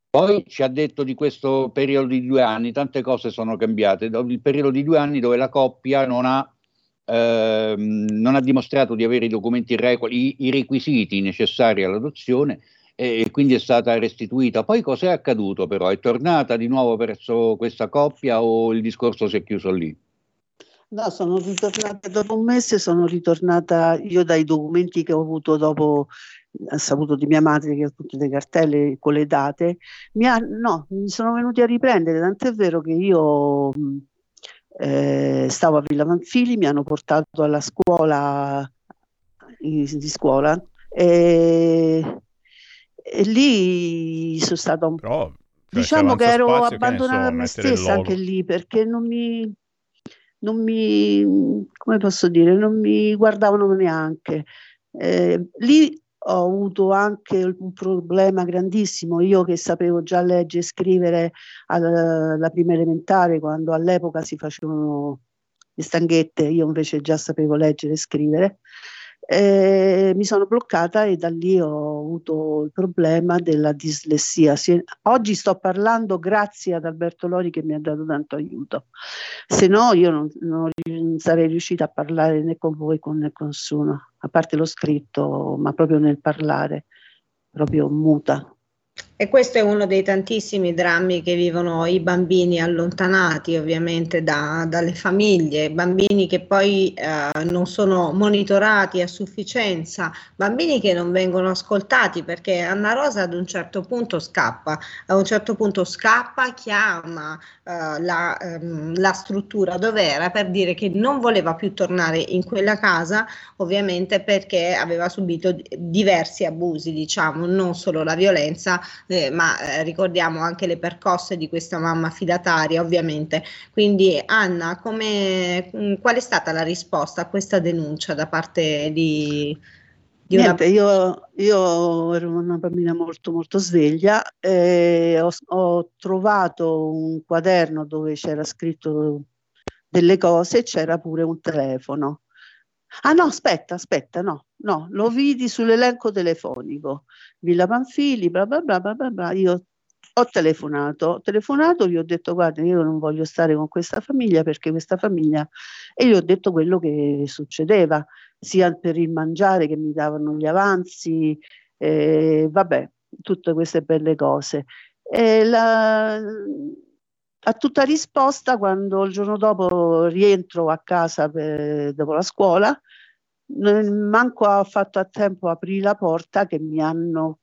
Speaker 15: Poi ci ha detto di questo periodo di due anni, tante cose sono cambiate, il periodo di due anni dove la coppia non ha, ehm, non ha dimostrato di avere i documenti i, i requisiti necessari all'adozione e, e quindi è stata restituita. Poi cos'è accaduto però? È tornata di nuovo verso questa coppia o il discorso si è chiuso lì?
Speaker 14: No, sono ritornata dopo un mese, sono ritornata io dai documenti che ho avuto dopo, ho saputo di mia madre che ho tutte le cartelle con le date, mi, ha- no, mi sono venuti a riprendere, tant'è vero che io mh, eh, stavo a Villa Manfili, mi hanno portato alla scuola, di scuola, e, e lì sono stata un
Speaker 16: Però,
Speaker 14: Diciamo che ero abbandonata a me stessa anche lì perché non mi, non mi, come posso dire, non mi guardavano neanche. Eh, lì ho avuto anche un problema grandissimo, io che sapevo già leggere e scrivere alla, prima elementare, quando all'epoca si facevano le stanghette, io invece già sapevo leggere e scrivere. Eh, mi sono bloccata e da lì ho avuto il problema della dislessia. Si- oggi sto parlando grazie ad Alberto Lori che mi ha dato tanto aiuto, se no io non, non sarei riuscita a parlare né con voi né con nessuno, a parte lo scritto, ma proprio nel parlare, proprio muta.
Speaker 13: E questo è uno dei tantissimi drammi che vivono i bambini allontanati ovviamente da- dalle famiglie, bambini che poi eh, non sono monitorati a sufficienza, bambini che non vengono ascoltati perché Anna Rosa ad un certo punto scappa, a un certo punto scappa, chiama eh, la, ehm, la struttura dove era per dire che non voleva più tornare in quella casa, ovviamente perché aveva subito di- diversi abusi, diciamo, non solo la violenza, eh, ma eh, ricordiamo anche le percosse di questa mamma fidataria, ovviamente. Quindi, Anna, come, mh, qual è stata la risposta a questa denuncia da parte di, di
Speaker 14: Niente, io, io ero una bambina molto molto sveglia e ho, ho trovato un quaderno dove c'era scritto delle cose e c'era pure un telefono. Ah no, aspetta, aspetta, no, no, lo vidi sull'elenco telefonico. Villa Panfili, bla bla bla bla bla. Io ho telefonato, ho telefonato, gli ho detto guarda io non voglio stare con questa famiglia perché questa famiglia e gli ho detto quello che succedeva, sia per il mangiare che mi davano gli avanzi, eh, vabbè, tutte queste belle cose. E la, a tutta risposta, quando il giorno dopo rientro a casa per, dopo la scuola, manco ho fatto a tempo a aprire la porta che mi hanno,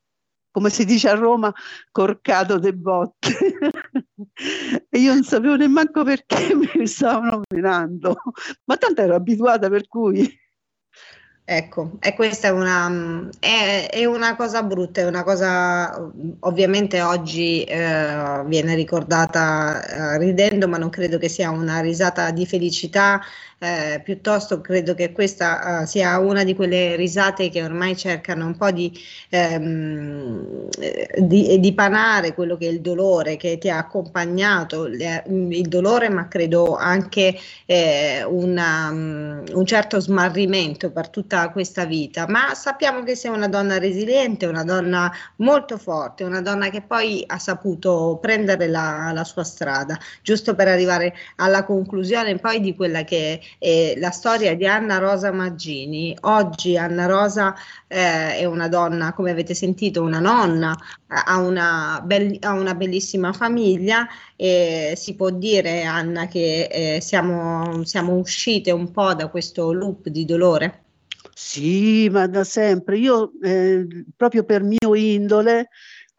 Speaker 14: come si dice a Roma, corcato de botte. e io non sapevo nemmeno perché mi stavano menando, ma tanto ero abituata per cui...
Speaker 13: Ecco, e questa è una, è, è una, cosa brutta, è una cosa ovviamente oggi eh, viene ricordata eh, ridendo, ma non credo che sia una risata di felicità eh, piuttosto credo che questa uh, sia una di quelle risate che ormai cercano un po' di, ehm, di, di, panare quello che è il dolore che ti ha accompagnato, il dolore, ma credo anche eh, una, um, un certo smarrimento per tutta questa vita. Ma sappiamo che sei una donna resiliente, una donna molto forte, una donna che poi ha saputo prendere la, la sua strada, giusto per arrivare alla conclusione poi di quella che eh, la storia di Anna Rosa Maggini. Oggi Anna Rosa eh, è una donna, come avete sentito, una nonna, ha una, be- ha una bellissima famiglia e si può dire, Anna, che eh, siamo, siamo uscite un po' da questo loop di dolore?
Speaker 14: Sì, ma da sempre. Io eh, proprio per mio indole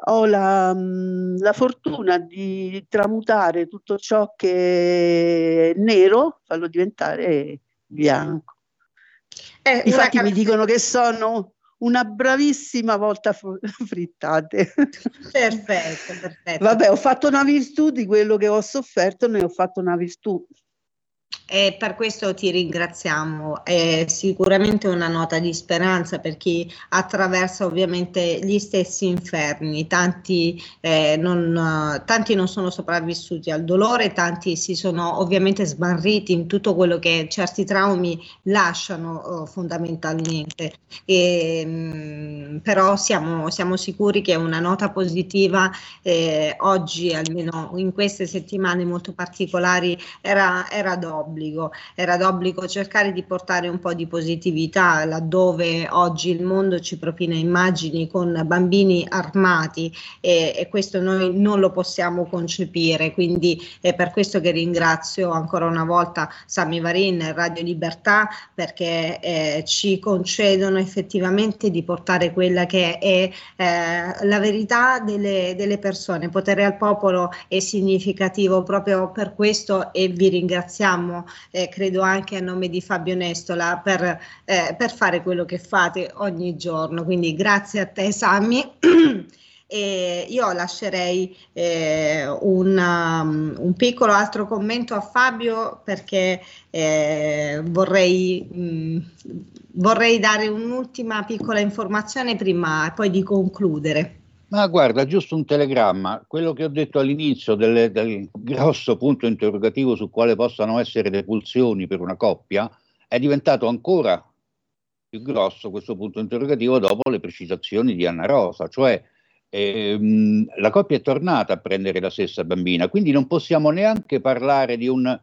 Speaker 14: ho la, mm, la, fortuna di tramutare tutto ciò che è nero, farlo diventare bianco. Eh, Infatti car- mi dicono che sono una bravissima volta frittate.
Speaker 13: Perfetto, perfetto.
Speaker 14: Vabbè, ho fatto una virtù di quello che ho sofferto, ne ho fatto una virtù.
Speaker 13: E per questo ti ringraziamo. È sicuramente una nota di speranza per chi attraversa ovviamente gli stessi inferni. Tanti, eh, non, tanti non sono sopravvissuti al dolore, tanti si sono ovviamente smarriti in tutto quello che certi traumi lasciano oh, fondamentalmente. E, mh, mm, però siamo, siamo, sicuri che una nota positiva eh, oggi, almeno in queste settimane molto particolari, era, era d'obbligo d'obbligo, era d'obbligo cercare di portare un po' di positività laddove oggi il mondo ci propina immagini con bambini armati e, e questo noi non lo possiamo concepire, quindi è per questo che ringrazio ancora una volta Sami Varin e Radio Libertà perché eh, ci concedono effettivamente di portare quella che è eh, la verità delle, delle persone. Potere al popolo è significativo proprio per questo e vi ringraziamo eh, credo anche a nome di Fabio Nestola, per, eh, per fare quello che fate ogni giorno. Quindi grazie a te Sammy. E io lascerei eh, un, um, un, piccolo altro commento a Fabio perché eh, vorrei, mh, mm, vorrei dare un'ultima piccola informazione prima poi di concludere.
Speaker 15: Ma guarda, giusto un telegramma, quello che ho detto all'inizio del, del, grosso punto interrogativo su quale possano essere le pulsioni per una coppia è diventato ancora più grosso questo punto interrogativo dopo le precisazioni di Anna Rosa, cioè ehm, la coppia è tornata a prendere la stessa bambina, quindi non possiamo neanche parlare di un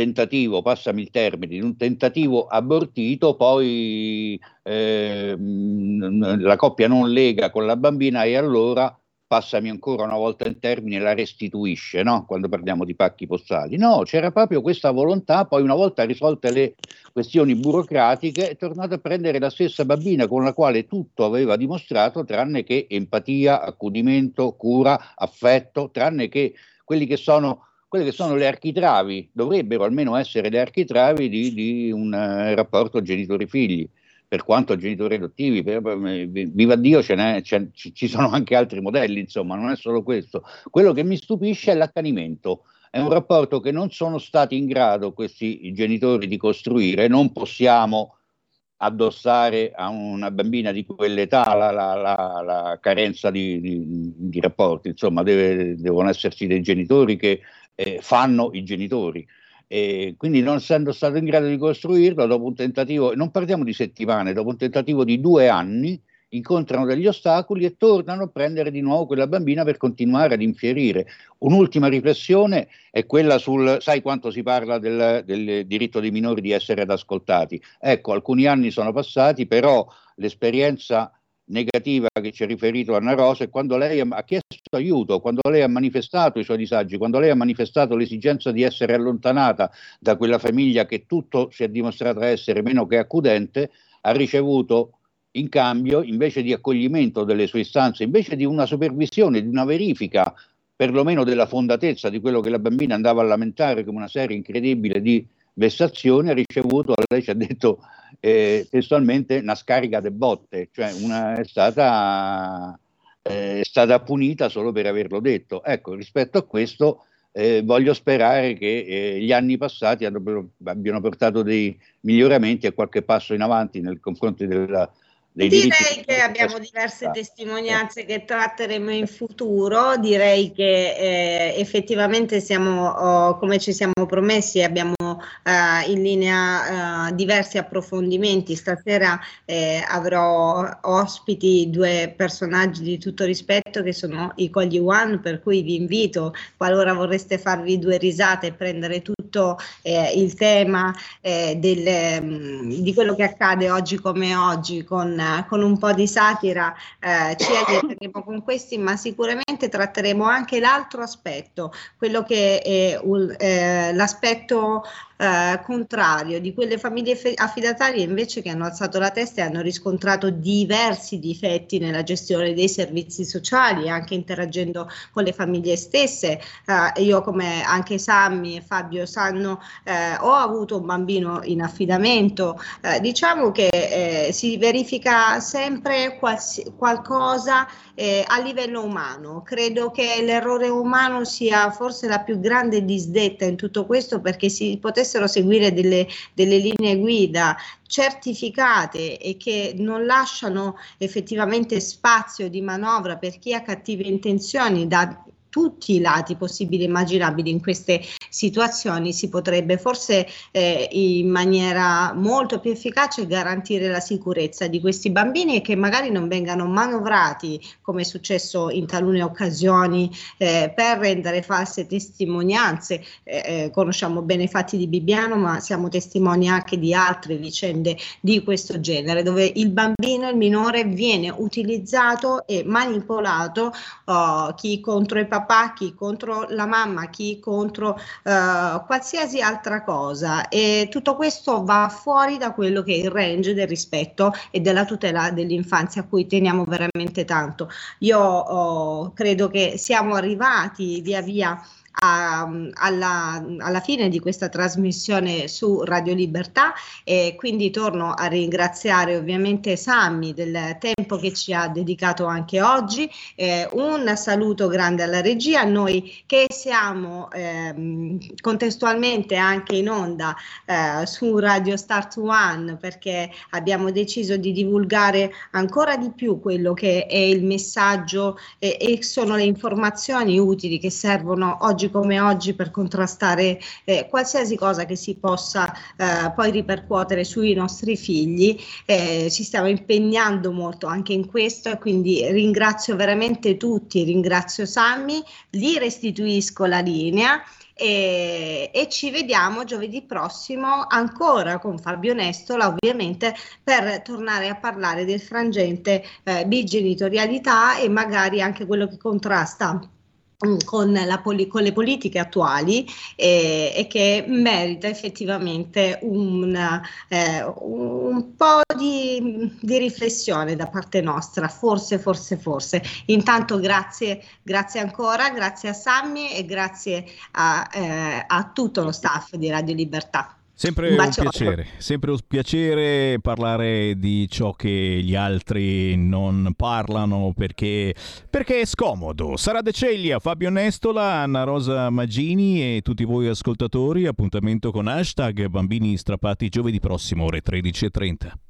Speaker 15: tentativo, passami il termine, di un tentativo abortito, poi eh, la coppia non lega con la bambina e allora, passami ancora una volta il termine, la restituisce, no? quando parliamo di pacchi postali. No, c'era proprio questa volontà, poi una volta risolte le questioni burocratiche, è tornata a prendere la stessa bambina con la quale tutto aveva dimostrato, tranne che empatia, accudimento, cura, affetto, tranne che quelli che sono quelle che sono le architravi, dovrebbero almeno essere le architravi di, di un uh, rapporto genitori-figli, per quanto genitori adottivi, per, viva Dio, ce n'è, ce, ci sono anche altri modelli, insomma, non è solo questo. Quello che mi stupisce è l'accanimento. È un rapporto che non sono stati in grado questi genitori di costruire, non possiamo addossare a una bambina di quell'età la, la, la, la carenza di, di, di, rapporti, insomma deve, devono esserci dei genitori che eh, fanno i genitori. E quindi non essendo stato in grado di costruirlo, dopo un tentativo, non parliamo di settimane, dopo un tentativo di due anni, incontrano degli ostacoli e tornano a prendere di nuovo quella bambina per continuare ad infierire. Un'ultima riflessione è quella sul, sai quanto si parla del, del diritto dei minori di essere ad ascoltati? Ecco, alcuni anni sono passati, però l'esperienza negativa che ci ha riferito Anna Rosa è quando lei ha chiesto aiuto, quando lei ha manifestato i suoi disagi, quando lei ha manifestato l'esigenza di essere allontanata da quella famiglia che tutto si è dimostrata essere meno che accudente, ha ricevuto in cambio, invece di accoglimento delle sue istanze, invece di una supervisione, di una verifica perlomeno della fondatezza di quello che la bambina andava a lamentare come una serie incredibile di vessazioni, ha ricevuto, lei ci ha detto eh, testualmente, una scarica de botte, cioè una, è, stata, eh, è stata punita solo per averlo detto. Ecco, rispetto a questo eh, voglio sperare che eh, gli anni passati abbiano portato dei miglioramenti e qualche passo in avanti nel confronto della
Speaker 13: Direi che abbiamo diverse testimonianze che tratteremo in futuro, direi che eh, effettivamente siamo, oh, come ci siamo promessi, abbiamo eh, in linea eh, diversi approfondimenti. Stasera eh, avrò ospiti due personaggi di tutto rispetto che sono i Cogli One, per cui vi invito, qualora vorreste farvi due risate e prendere tutto eh, il tema eh, del, mm, di quello che accade oggi come oggi con con un po' di satira eh, ci aiuteremo con questi, ma sicuramente tratteremo anche l'altro aspetto, quello che è un, l'aspetto eh, contrario di quelle famiglie affidatarie invece che hanno alzato la testa e hanno riscontrato diversi difetti nella gestione dei servizi sociali, anche interagendo con le famiglie stesse. Eh, io come anche Sammy e Fabio sanno, eh, ho avuto un bambino in affidamento, eh, diciamo che eh, si verifica sempre quals- qualcosa eh, a livello umano. Credo che l'errore umano sia forse la più grande disdetta in tutto questo perché si potessero seguire delle, delle linee guida certificate e che non lasciano effettivamente spazio di manovra per chi ha cattive intenzioni da tutti i lati possibili e immaginabili in queste situazioni si potrebbe forse eh, in maniera molto più efficace garantire la sicurezza di questi bambini e che magari non vengano manovrati come è successo in talune occasioni eh, per rendere false testimonianze. Eh, eh conosciamo bene i fatti di Bibbiano ma siamo testimoni anche di altre vicende di questo genere dove il bambino, il minore viene utilizzato e manipolato oh, chi contro i papà, chi contro la mamma, chi contro uh, qualsiasi altra cosa e tutto questo va fuori da quello che è il range del rispetto e della tutela dell'infanzia a cui teniamo veramente tanto. Io oh, credo che siamo arrivati via via a, alla, alla, fine di questa trasmissione su Radio Libertà e quindi torno a ringraziare ovviamente Sammy del tempo che ci ha dedicato anche oggi. Eh, un saluto grande alla regia, noi che siamo eh, contestualmente anche in onda eh, su Radio Start One perché abbiamo deciso di divulgare ancora di più quello che è il messaggio e sono le informazioni utili che servono oggi come oggi per contrastare eh, qualsiasi cosa che si possa eh, poi ripercuotere sui nostri figli. Eh, ci stiamo impegnando molto anche in questo e quindi ringrazio veramente tutti, ringrazio Sammy, gli restituisco la linea. E, e, ci vediamo giovedì prossimo ancora con Fabio Nestola ovviamente per tornare a parlare del frangente eh, bigenitorialità e magari anche quello che contrasta con, poli- con, le politiche attuali eh, e che merita effettivamente un, eh, un po' di, di, riflessione da parte nostra, forse, forse, forse. Intanto grazie, grazie ancora, grazie a Sammy e grazie a, eh, a tutto lo staff di Radio Libertà.
Speaker 1: Sempre un, un piacere, sempre un piacere parlare di ciò che gli altri non parlano perché, perché è scomodo. Sara De Ceglia, Fabio Nestola, Anna Rosa Magini e tutti voi ascoltatori. Appuntamento con hashtag Bambini Strappati giovedì prossimo ore 13.30.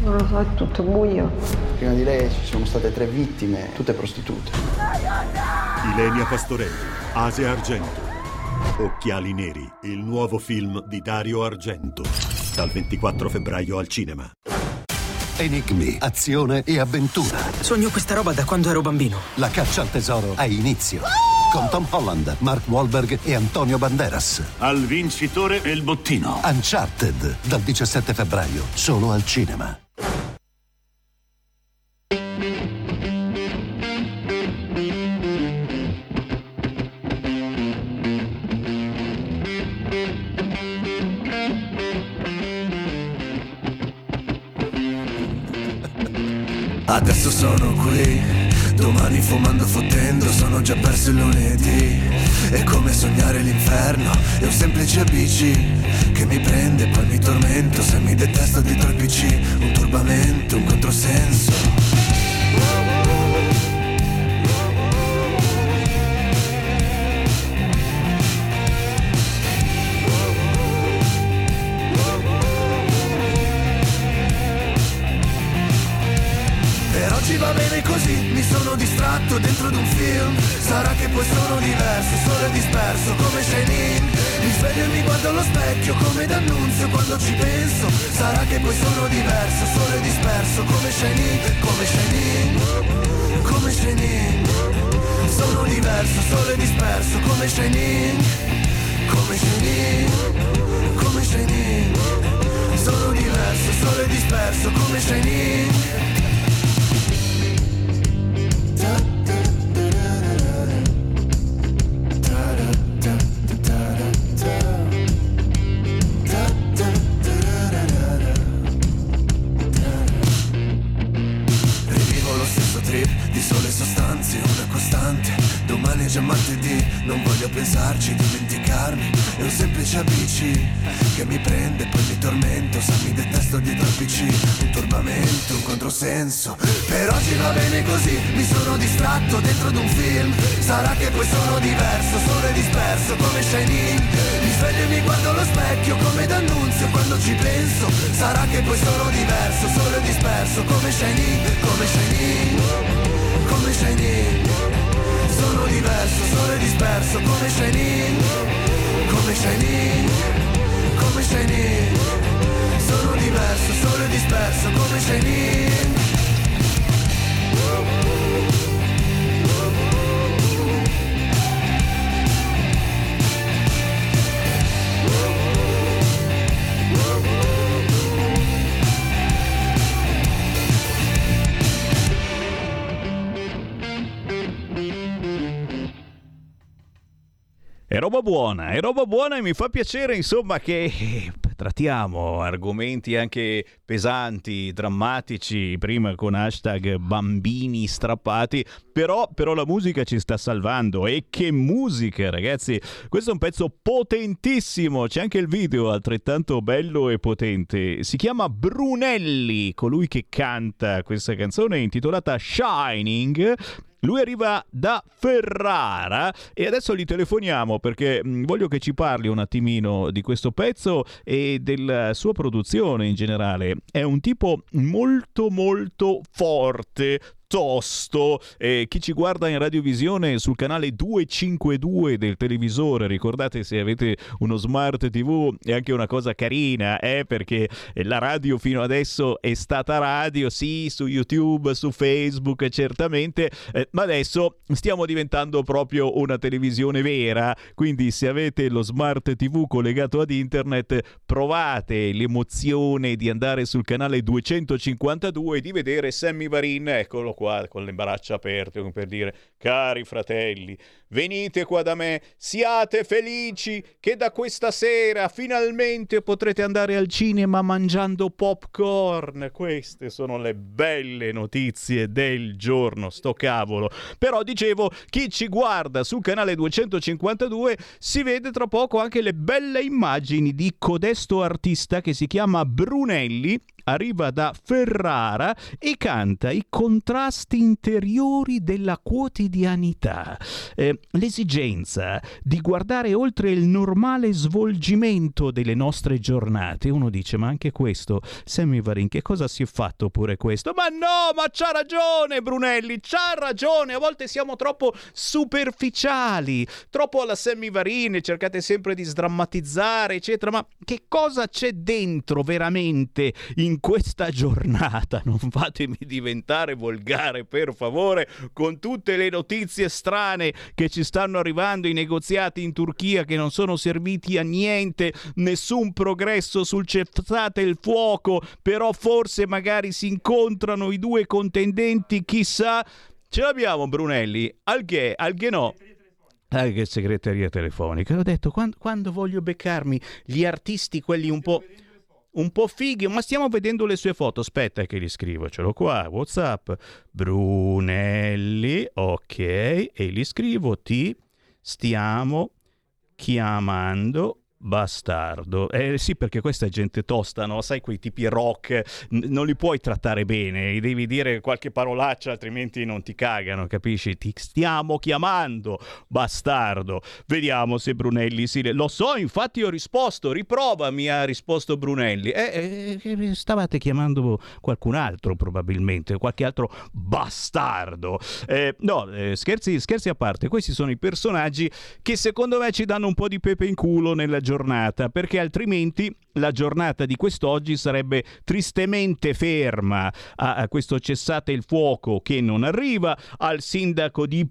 Speaker 17: Non lo so, è tutto buio.
Speaker 18: Prima di lei ci sono state tre vittime, tutte prostitute.
Speaker 19: Ilenia Pastorelli, Asia Argento. Occhiali neri, il nuovo film di Dario Argento. Dal 24 febbraio al cinema.
Speaker 20: Enigmi, azione e avventura.
Speaker 21: Sogno questa roba da quando ero bambino.
Speaker 20: La caccia al tesoro ha inizio. Con Tom Holland, Mark Wahlberg e Antonio Banderas.
Speaker 19: Al vincitore e il bottino.
Speaker 20: Uncharted, dal 17 febbraio, solo al cinema.
Speaker 22: Adesso sono qui, domani fumando fottendo, sono già perso il lunedì. È come sognare l'inferno, è un semplice ABC che mi prende, poi mi tormento, se mi detesto dietro il PC, un turbamento, un controsenso. Va bene così, mi sono distratto dentro di un film. Sarà che poi sono diverso, solo disperso come Shining Mi sveglio e mi guardo allo specchio come d'annunzio quando ci penso. Sarà che poi sono diverso, solo disperso come Shining Come Shining, come Shining Sono diverso, solo disperso come Shining Come Shining, come Shining Sono diverso, solo disperso come Shining di sole sostanze, una costante. Domani è già martedì, non voglio pensarci, dimenticarmi. È un semplice ABC che mi prende, poi mi tormento Se mi detesto dietro al PC, un turbamento, un controsenso. Per oggi va bene così, mi sono distratto dentro di un film. Sarà che poi sono diverso, solo e disperso come Shining. Mi sveglio e mi guardo allo specchio come d'annunzio quando ci penso. Sarà che poi sono diverso, solo e disperso come Shining, come Shining, Shining Sono diverso, solo e disperso come Shining, come Shining, come Shining Sono diverso, solo e disperso come Shining
Speaker 1: È roba buona, è roba buona e mi fa piacere insomma che eh, trattiamo argomenti anche pesanti, drammatici, prima con hashtag bambini strappati, però, però la musica ci sta salvando e che musica ragazzi, questo è un pezzo potentissimo, c'è anche il video altrettanto bello e potente, si chiama Brunelli, colui che canta questa canzone intitolata Shining lui arriva da Ferrara e adesso gli telefoniamo perché mh, voglio che ci parli un attimino di questo pezzo e della sua produzione in generale. È un tipo molto molto forte, tosto. E chi ci guarda in radiovisione sul canale 252 del televisore, ricordate se avete uno smart TV, è anche una cosa carina, eh, perché la radio fino adesso è stata radio, sì, su YouTube, su Facebook, certamente, eh, ma adesso stiamo diventando proprio una televisione vera. Quindi se avete lo smart TV collegato ad internet, provate l'emozione di andare sul canale 252 e di vedere Sammy Varin, eccolo qua con le braccia aperte come per dire cari fratelli, venite qua da me, siate felici che da questa sera finalmente potrete andare al cinema mangiando popcorn. Queste sono le belle notizie del giorno, sto cavolo. Però dicevo, chi ci guarda sul canale 252 si vede tra poco anche le belle immagini di codesto artista che si chiama Brunelli arriva da Ferrara e canta i contrasti interiori della quotidianità. Eh, l'esigenza di guardare oltre il normale svolgimento delle nostre giornate. Uno dice, ma anche questo, Sammy Varin, che cosa si è fatto pure questo? Ma no, ma c'ha ragione Brunelli, c'ha ragione, a volte siamo troppo superficiali, troppo alla Sammy Varin, cercate sempre di sdrammatizzare, eccetera, ma che cosa c'è dentro veramente in questa giornata, non fatemi diventare volgare per favore, con tutte le notizie strane che ci stanno arrivando, i negoziati in Turchia che non sono serviti a niente, nessun progresso sul cessate il fuoco, però forse magari si incontrano i due contendenti, chissà. Ce l'abbiamo Brunelli, al che, al che no. Ah, che segreteria telefonica. Ho detto, quando, quando voglio beccarmi gli artisti, quelli un po' un po' fighi, ma stiamo vedendo le sue foto. Aspetta che li scrivo, ce l'ho qua, WhatsApp. Brunelli, ok, e li scrivo, ti stiamo chiamando Bastardo. Eh sì, perché questa è gente tosta, no? Sai quei tipi rock, n- non li puoi trattare bene, devi dire qualche parolaccia, altrimenti non ti cagano, capisci? Ti stiamo chiamando, bastardo. Vediamo se Brunelli si... Lo so, infatti ho risposto, riprova, mi ha risposto Brunelli. Eh, eh, stavate chiamando qualcun altro probabilmente, qualche altro bastardo. Eh, no, eh, scherzi, scherzi a parte, questi sono i personaggi che secondo me ci danno un po' di pepe in culo nella giornata, perché altrimenti la giornata di quest'oggi sarebbe tristemente ferma a, questo cessate il fuoco che non arriva, al sindaco di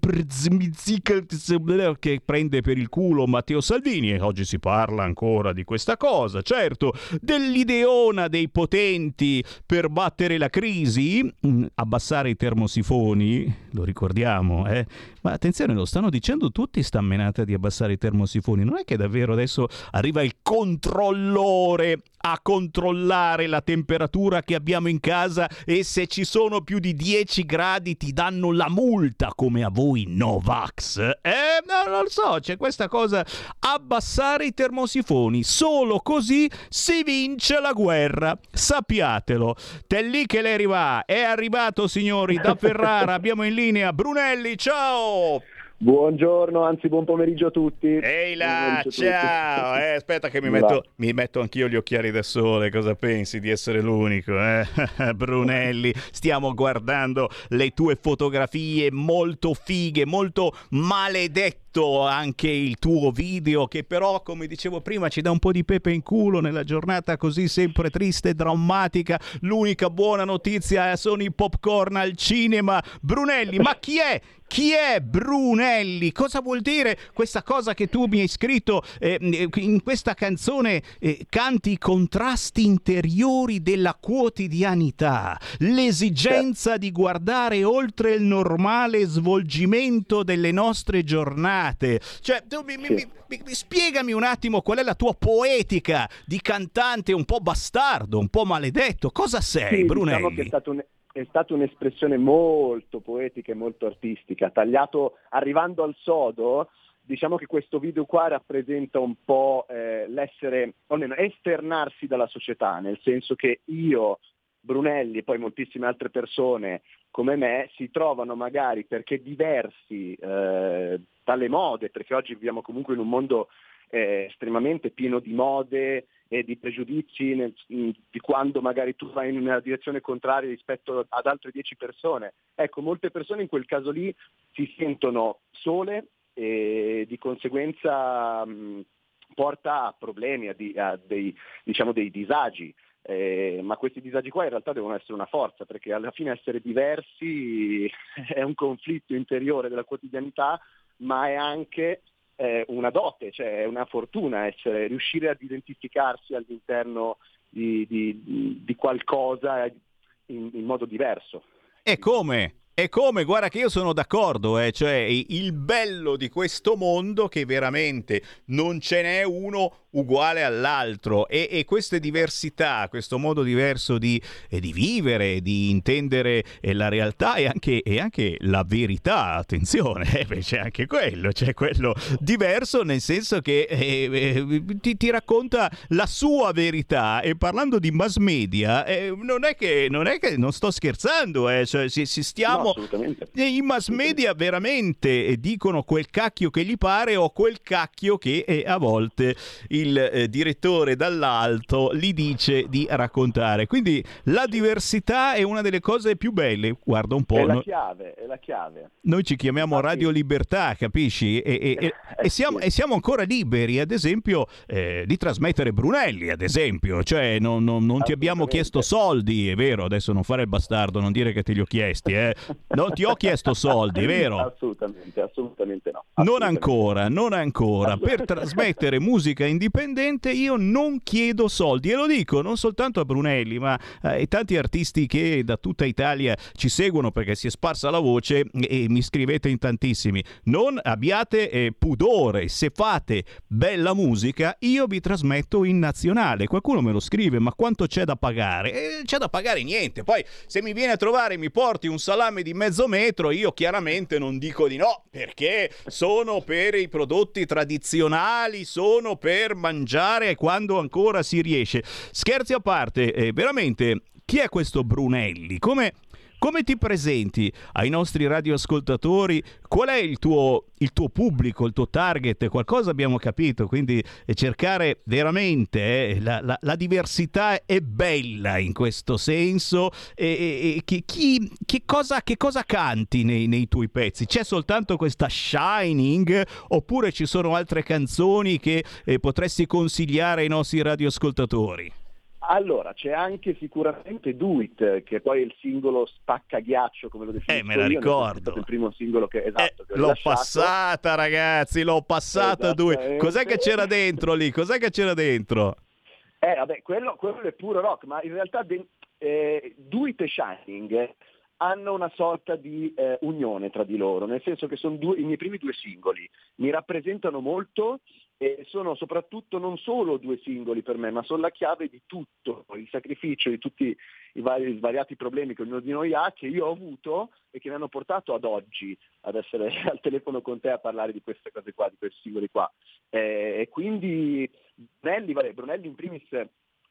Speaker 1: che prende per il culo Matteo Salvini e oggi si parla ancora di questa cosa, certo, dell'ideona dei potenti per battere la crisi, mm, abbassare i termosifoni, lo ricordiamo, eh? Ma attenzione, lo stanno dicendo tutti sta menata di abbassare i termosifoni, non è che davvero adesso arriva il controllore a controllare la temperatura che abbiamo in casa e se ci sono più di 10 gradi ti danno la multa come a voi Novax. Eh, no, non lo so, c'è questa cosa abbassare i termosifoni, solo così si vince la guerra. Sappiatelo. Te lì che lei arriva, è arrivato signori da Ferrara, abbiamo in linea Brunelli, ciao!
Speaker 23: Buongiorno, anzi buon pomeriggio a tutti.
Speaker 1: Ehi là, ciao! Eh, aspetta che mi metto, mi metto, anch'io gli occhiali da sole, cosa pensi di essere l'unico? Eh? Brunelli, stiamo guardando le tue fotografie molto fighe, molto maledette anche il tuo video che però come dicevo prima ci dà un po' di pepe in culo nella giornata così sempre triste e drammatica l'unica buona notizia sono i popcorn al cinema Brunelli ma chi è chi è Brunelli? Cosa vuol dire questa cosa che tu mi hai scritto eh, in questa canzone? Eh, canti i contrasti interiori della quotidianità, l'esigenza di guardare oltre il normale svolgimento delle nostre giornate. Cioè, tu mi, mi, mi, mi, spiegami un attimo qual è la tua poetica di cantante un po' bastardo, un po' maledetto. Cosa sei,
Speaker 23: Sì,
Speaker 1: Brunelli?
Speaker 23: diciamo che è stato un- è stata un'espressione molto poetica e molto artistica, tagliato arrivando al sodo. Diciamo che questo video qua rappresenta un po' eh, l'essere, o almeno esternarsi dalla società, nel senso che io, Brunelli e poi moltissime altre persone come me si trovano magari perché diversi eh, dalle mode, perché oggi viviamo comunque in un mondo eh, estremamente pieno di mode e di pregiudizi nel- di quando magari tu vai in una direzione contraria rispetto ad altre dieci persone. Ecco, molte persone in quel caso lì si sentono sole e di conseguenza mh, porta a problemi, a, di- a dei, diciamo, dei disagi. Eh, ma questi disagi qua in realtà devono essere una forza, perché alla fine essere diversi è un conflitto interiore della quotidianità, ma è anche eh, una dote, cioè è una fortuna essere, riuscire ad identificarsi all'interno di, di- di qualcosa in, in modo diverso.
Speaker 1: E come? È come, guarda che io sono d'accordo, eh, cioè il bello di questo mondo che veramente non ce n'è uno uguale all'altro. E, e queste diversità, questo modo diverso di, eh, di vivere, di intendere eh, la realtà e anche, e anche, la verità, attenzione, eh, c'è anche quello, c'è quello diverso nel senso che eh, eh, ti, ti, racconta la sua verità. E parlando di mass media non è, che, non, è che non sto scherzando, cioè, si, si stiamo...
Speaker 23: No,
Speaker 1: I mass media veramente dicono quel cacchio che gli pare o quel cacchio che a volte il eh, direttore dall'alto gli dice di raccontare. Quindi la diversità è una delle cose più belle. Guarda un po'.
Speaker 23: È la chiave, è la chiave.
Speaker 1: Noi ci chiamiamo Radio Libertà, capisci? E, e, e, e siamo, siamo, ancora liberi, ad esempio, eh, di trasmettere Brunelli, ad esempio. Cioè, non, non, non ti abbiamo chiesto soldi, è vero? Adesso non fare il bastardo, non dire che te li ho chiesti, eh? Non ti ho chiesto soldi, vero?
Speaker 23: Assolutamente, assolutamente no.
Speaker 1: Assolutamente. Non ancora, non ancora. Per trasmettere musica indipendente io non chiedo soldi e lo dico non soltanto a Brunelli, ma ai tanti artisti che da tutta Italia ci seguono perché si è sparsa la voce e mi scrivete in tantissimi. Non abbiate eh, pudore, se fate bella musica, io vi trasmetto in nazionale. Qualcuno me lo scrive, ma quanto c'è da pagare? Eh, c'è da pagare niente. Poi se mi viene a trovare e mi porti un salame di mezzo metro, io chiaramente non dico di no, perché sono per i prodotti tradizionali, sono per mangiare quando ancora si riesce. Scherzi a parte, eh, veramente, chi è questo Brunelli? Come, come ti presenti ai nostri radioascoltatori? Qual è il tuo, il tuo, pubblico, il tuo target? Qualcosa abbiamo capito, quindi eh, cercare veramente eh, la, la, la, diversità è bella in questo senso. E, e, chi, chi, che, cosa, che, cosa, canti nei, nei, tuoi pezzi? C'è soltanto questa Shining oppure ci sono altre canzoni che eh, potresti consigliare ai nostri radioascoltatori?
Speaker 23: Allora, c'è anche sicuramente Do It, che poi è il singolo spaccaghiaccio, come lo definisco
Speaker 1: Eh, me la
Speaker 23: io,
Speaker 1: ricordo.
Speaker 23: il primo singolo che, esatto,
Speaker 1: eh,
Speaker 23: che ho
Speaker 1: l'ho
Speaker 23: rilasciato.
Speaker 1: passata, ragazzi, l'ho passata Do It. Cos'è che c'era dentro lì? Cos'è che c'era dentro?
Speaker 23: Eh, vabbè, quello, quello è puro rock, ma in realtà de- eh, Do It e Shining hanno una sorta di eh, unione tra di loro, nel senso che sono due, i miei primi due singoli, mi rappresentano molto e sono soprattutto non solo due singoli per me, ma sono la chiave di tutto, il sacrificio di tutti i, vari, svariati problemi che ognuno di noi ha, che io ho avuto e che mi hanno portato ad oggi ad essere al telefono con te a parlare di queste cose qua, di questi singoli qua. Eh, e quindi Brunelli, vabbè, Brunelli in primis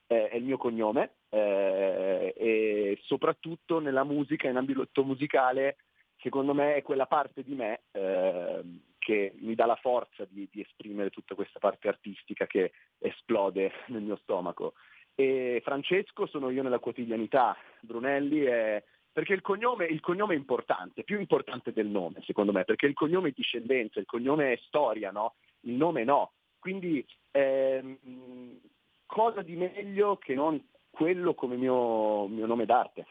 Speaker 23: è il mio cognome eh, e soprattutto nella musica, in ambito musicale, secondo me è quella parte di me eh, che mi dà la forza di, di, esprimere tutta questa parte artistica che esplode nel mio stomaco. E Francesco sono io nella quotidianità, Brunelli è... Perché il cognome, il cognome è importante, più importante del nome secondo me, perché il cognome è discendenza, il cognome è storia, no? il nome no. Quindi ehm, cosa di meglio che non quello come mio, mio nome d'arte?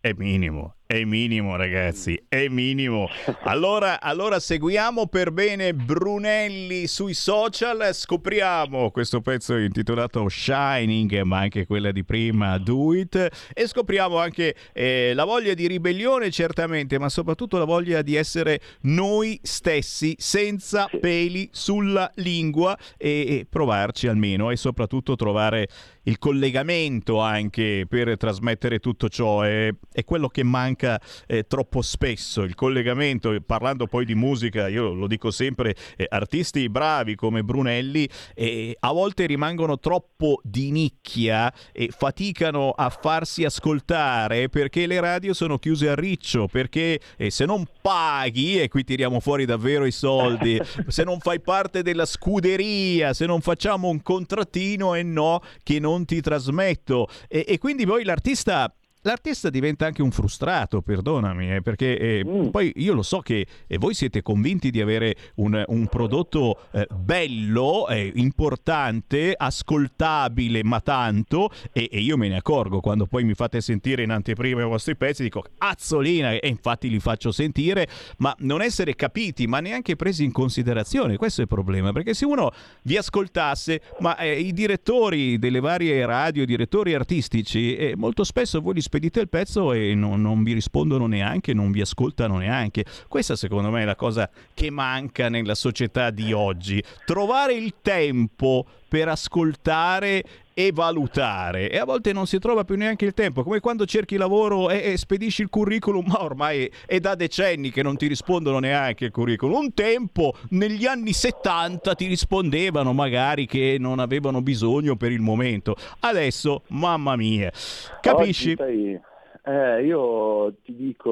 Speaker 1: È minimo, è minimo ragazzi, è minimo. Allora, allora seguiamo per bene Brunelli sui social, scopriamo questo pezzo intitolato Shining, ma anche quella di prima, Do It, e scopriamo anche eh, la voglia di ribellione certamente, ma soprattutto la voglia di essere noi stessi, senza peli sulla lingua e, e provarci almeno e soprattutto trovare il collegamento anche per trasmettere tutto ciò. È, è quello che manca manca eh, troppo spesso. Il collegamento, parlando poi di musica, io lo dico sempre, eh, artisti bravi come Brunelli eh, a volte rimangono troppo di nicchia e faticano a farsi ascoltare perché le radio sono chiuse a riccio, perché eh, se non paghi, e qui tiriamo fuori davvero i soldi, se non fai parte della scuderia, se non facciamo un contrattino e no che non ti trasmetto. E, e quindi poi l'artista l'artista diventa anche un frustrato, perdonami, eh, perché eh, mm. poi io lo so che eh, voi siete convinti di avere un, un prodotto eh, bello, eh, importante, ascoltabile, ma tanto, e, e, io me ne accorgo quando poi mi fate sentire in anteprima i vostri pezzi, dico azzolina, e infatti li faccio sentire, ma non essere capiti, ma neanche presi in considerazione, questo è il problema, perché se uno vi ascoltasse, ma eh, i direttori delle varie radio, i direttori artistici, molto spesso voi li spedite il pezzo e non, non vi rispondono neanche, non vi ascoltano neanche. Questa secondo me è la cosa che manca nella società di oggi. Trovare il tempo per ascoltare e valutare. E a volte non si trova più neanche il tempo come quando cerchi lavoro e, e spedisci il curriculum. Ma ormai è, da decenni che non ti rispondono neanche il curriculum. Un tempo negli anni 70 ti rispondevano magari che non avevano bisogno per il momento. Adesso mamma mia. Capisci?
Speaker 23: Eh, io ti dico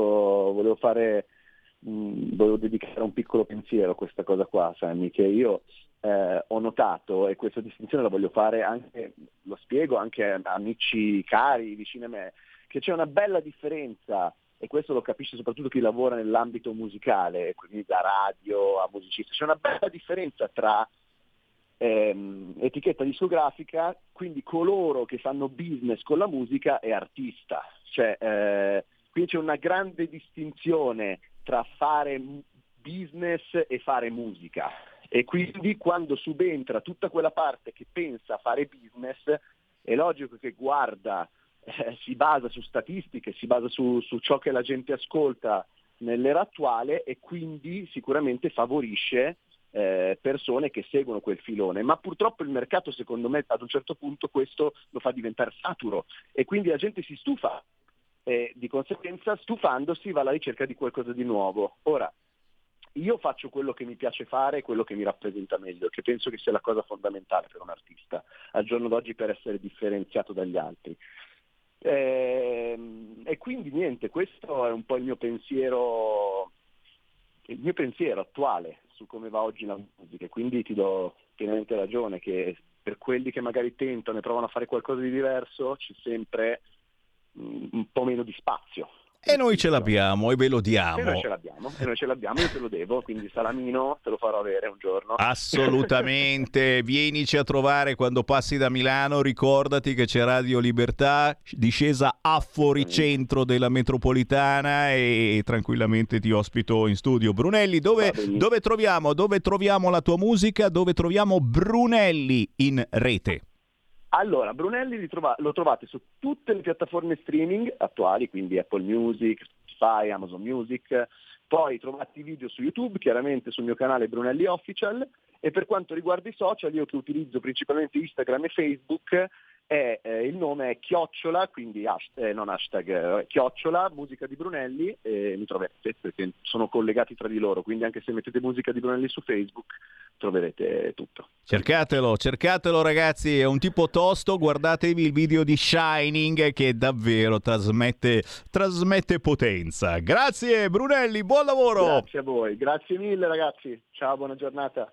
Speaker 23: volevo fare mh, volevo dedicare un piccolo pensiero a questa cosa qua Sammy che io eh, ho notato, e questa distinzione la voglio fare anche, lo spiego anche a amici cari vicini a me, che c'è una bella differenza, e questo lo capisce soprattutto chi lavora nell'ambito musicale, quindi da radio a musicista, c'è una bella differenza tra ehm, etichetta discografica, quindi coloro che fanno business con la musica e artista. Cioè, eh, quindi c'è una grande distinzione tra fare business e fare musica. E quindi quando subentra tutta quella parte che pensa a fare business, è logico che guarda, eh, si basa su statistiche, si basa su, su ciò che la gente ascolta nell'era attuale e quindi sicuramente favorisce eh, persone che seguono quel filone, ma purtroppo il mercato secondo me ad un certo punto questo lo fa diventare saturo e quindi la gente si stufa e di conseguenza stufandosi va alla ricerca di qualcosa di nuovo. Ora, io faccio quello che mi piace fare e quello che mi rappresenta meglio, che penso che sia la cosa fondamentale per un artista, al giorno d'oggi per essere differenziato dagli altri. E, ehm, e quindi niente, questo è un po' il mio pensiero, il mio pensiero attuale su come va oggi la musica, quindi ti do pienamente ragione che per quelli che magari tentano e provano a fare qualcosa di diverso c'è sempre mm, un po' meno di spazio
Speaker 1: e noi ce l'abbiamo e ve lo diamo.
Speaker 23: E noi ce l'abbiamo, e noi ce l'abbiamo, io te lo devo, quindi salamino te lo farò avere un giorno.
Speaker 1: Assolutamente, vienici a trovare quando passi da Milano, ricordati che c'è Radio Libertà, discesa a fuoricentro della metropolitana e tranquillamente ti ospito in studio. Brunelli, dove, dove, troviamo, dove troviamo la tua musica? Dove troviamo Brunelli in rete?
Speaker 23: Allora, Brunelli trova- lo trovate su tutte le piattaforme streaming attuali, quindi Apple Music, Spotify, Amazon Music, poi trovate i video su YouTube, chiaramente sul mio canale Brunelli Official, e per quanto riguarda i social, io che utilizzo principalmente Instagram e Facebook, è, eh, il nome è chiocciola, quindi hashtag, eh, non hashtag, eh, chiocciola, musica di Brunelli, e mi trovate perché sono collegati tra di loro, quindi anche se mettete musica di Brunelli su Facebook troverete tutto.
Speaker 1: Cercatelo, cercatelo ragazzi, è un tipo tosto, guardatevi il video di Shining che davvero trasmette, trasmette potenza. Grazie Brunelli, buon lavoro!
Speaker 23: Grazie a voi, grazie mille ragazzi, ciao, buona giornata.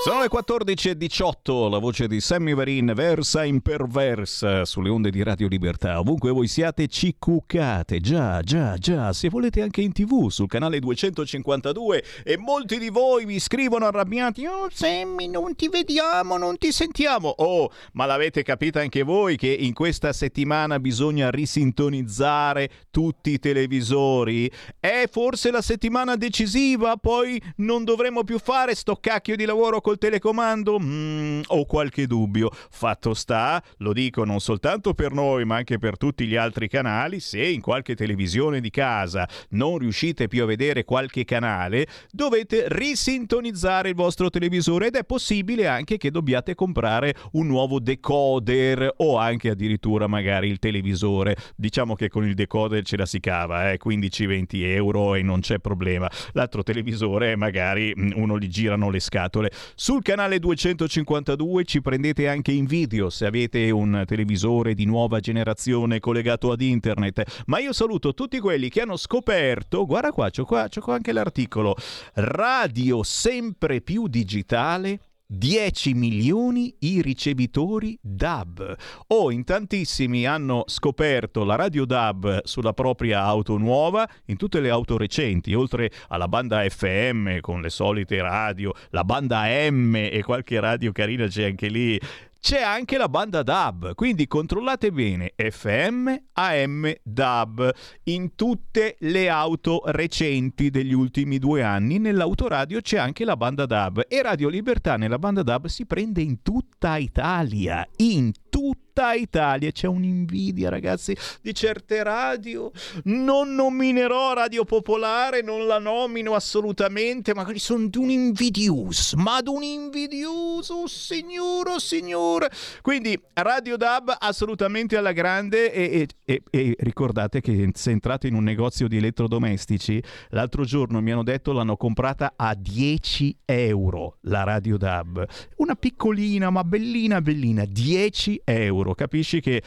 Speaker 1: Sono le 14.18, la voce di Sammy Varin versa in perversa sulle onde di Radio Libertà. Ovunque voi siate ci cuccate, già, già, già, se volete anche in tv sul canale 252 e molti di voi vi scrivono arrabbiati, oh Sammy non ti vediamo, non ti sentiamo. Oh, ma l'avete capita anche voi che in questa settimana bisogna risintonizzare tutti i televisori? È forse la settimana decisiva, poi non dovremo più fare sto cacchio di lavoro col telecomando? Mm, ho qualche dubbio. Fatto sta, lo dico non soltanto per noi ma anche per tutti gli altri canali, se in qualche televisione di casa non riuscite più a vedere qualche canale, dovete risintonizzare il vostro televisore ed è possibile anche che dobbiate comprare un nuovo decoder o anche addirittura magari il televisore. Diciamo che con il decoder ce la si cava, eh? 15-20 euro e non c'è problema. L'altro televisore magari mm, uno gli girano le scatole. Sul canale 252 ci prendete anche in video se avete un televisore di nuova generazione collegato ad internet. Ma io saluto tutti quelli che hanno scoperto, guarda qua, c'ho qua, c'ho qua anche l'articolo, radio sempre più digitale 10 milioni i ricevitori DAB. Oh, in tantissimi hanno scoperto la radio DAB sulla propria auto nuova, in tutte le auto recenti, oltre alla banda FM con le solite radio, la banda M e qualche radio carina c'è anche lì. C'è anche la banda DAB, quindi controllate bene FM, AM, DAB in tutte le auto recenti degli ultimi due anni. Nell'autoradio c'è anche la banda DAB e Radio Libertà nella banda DAB si prende in tutta Italia, in tutta Italia. C'è un'invidia, ragazzi, di certe radio. Non nominerò Radio Popolare, non la nomino assolutamente, ma sono di un invidius, ma di un invidius, oh signore, oh signore. Quindi Radio DAB assolutamente alla grande e, e, e, e ricordate che se entrate in un negozio di elettrodomestici, l'altro giorno mi hanno detto l'hanno comprata a 10 euro la Radio DAB. Una piccolina, ma bellina, bellina, 10 euro. Capisci che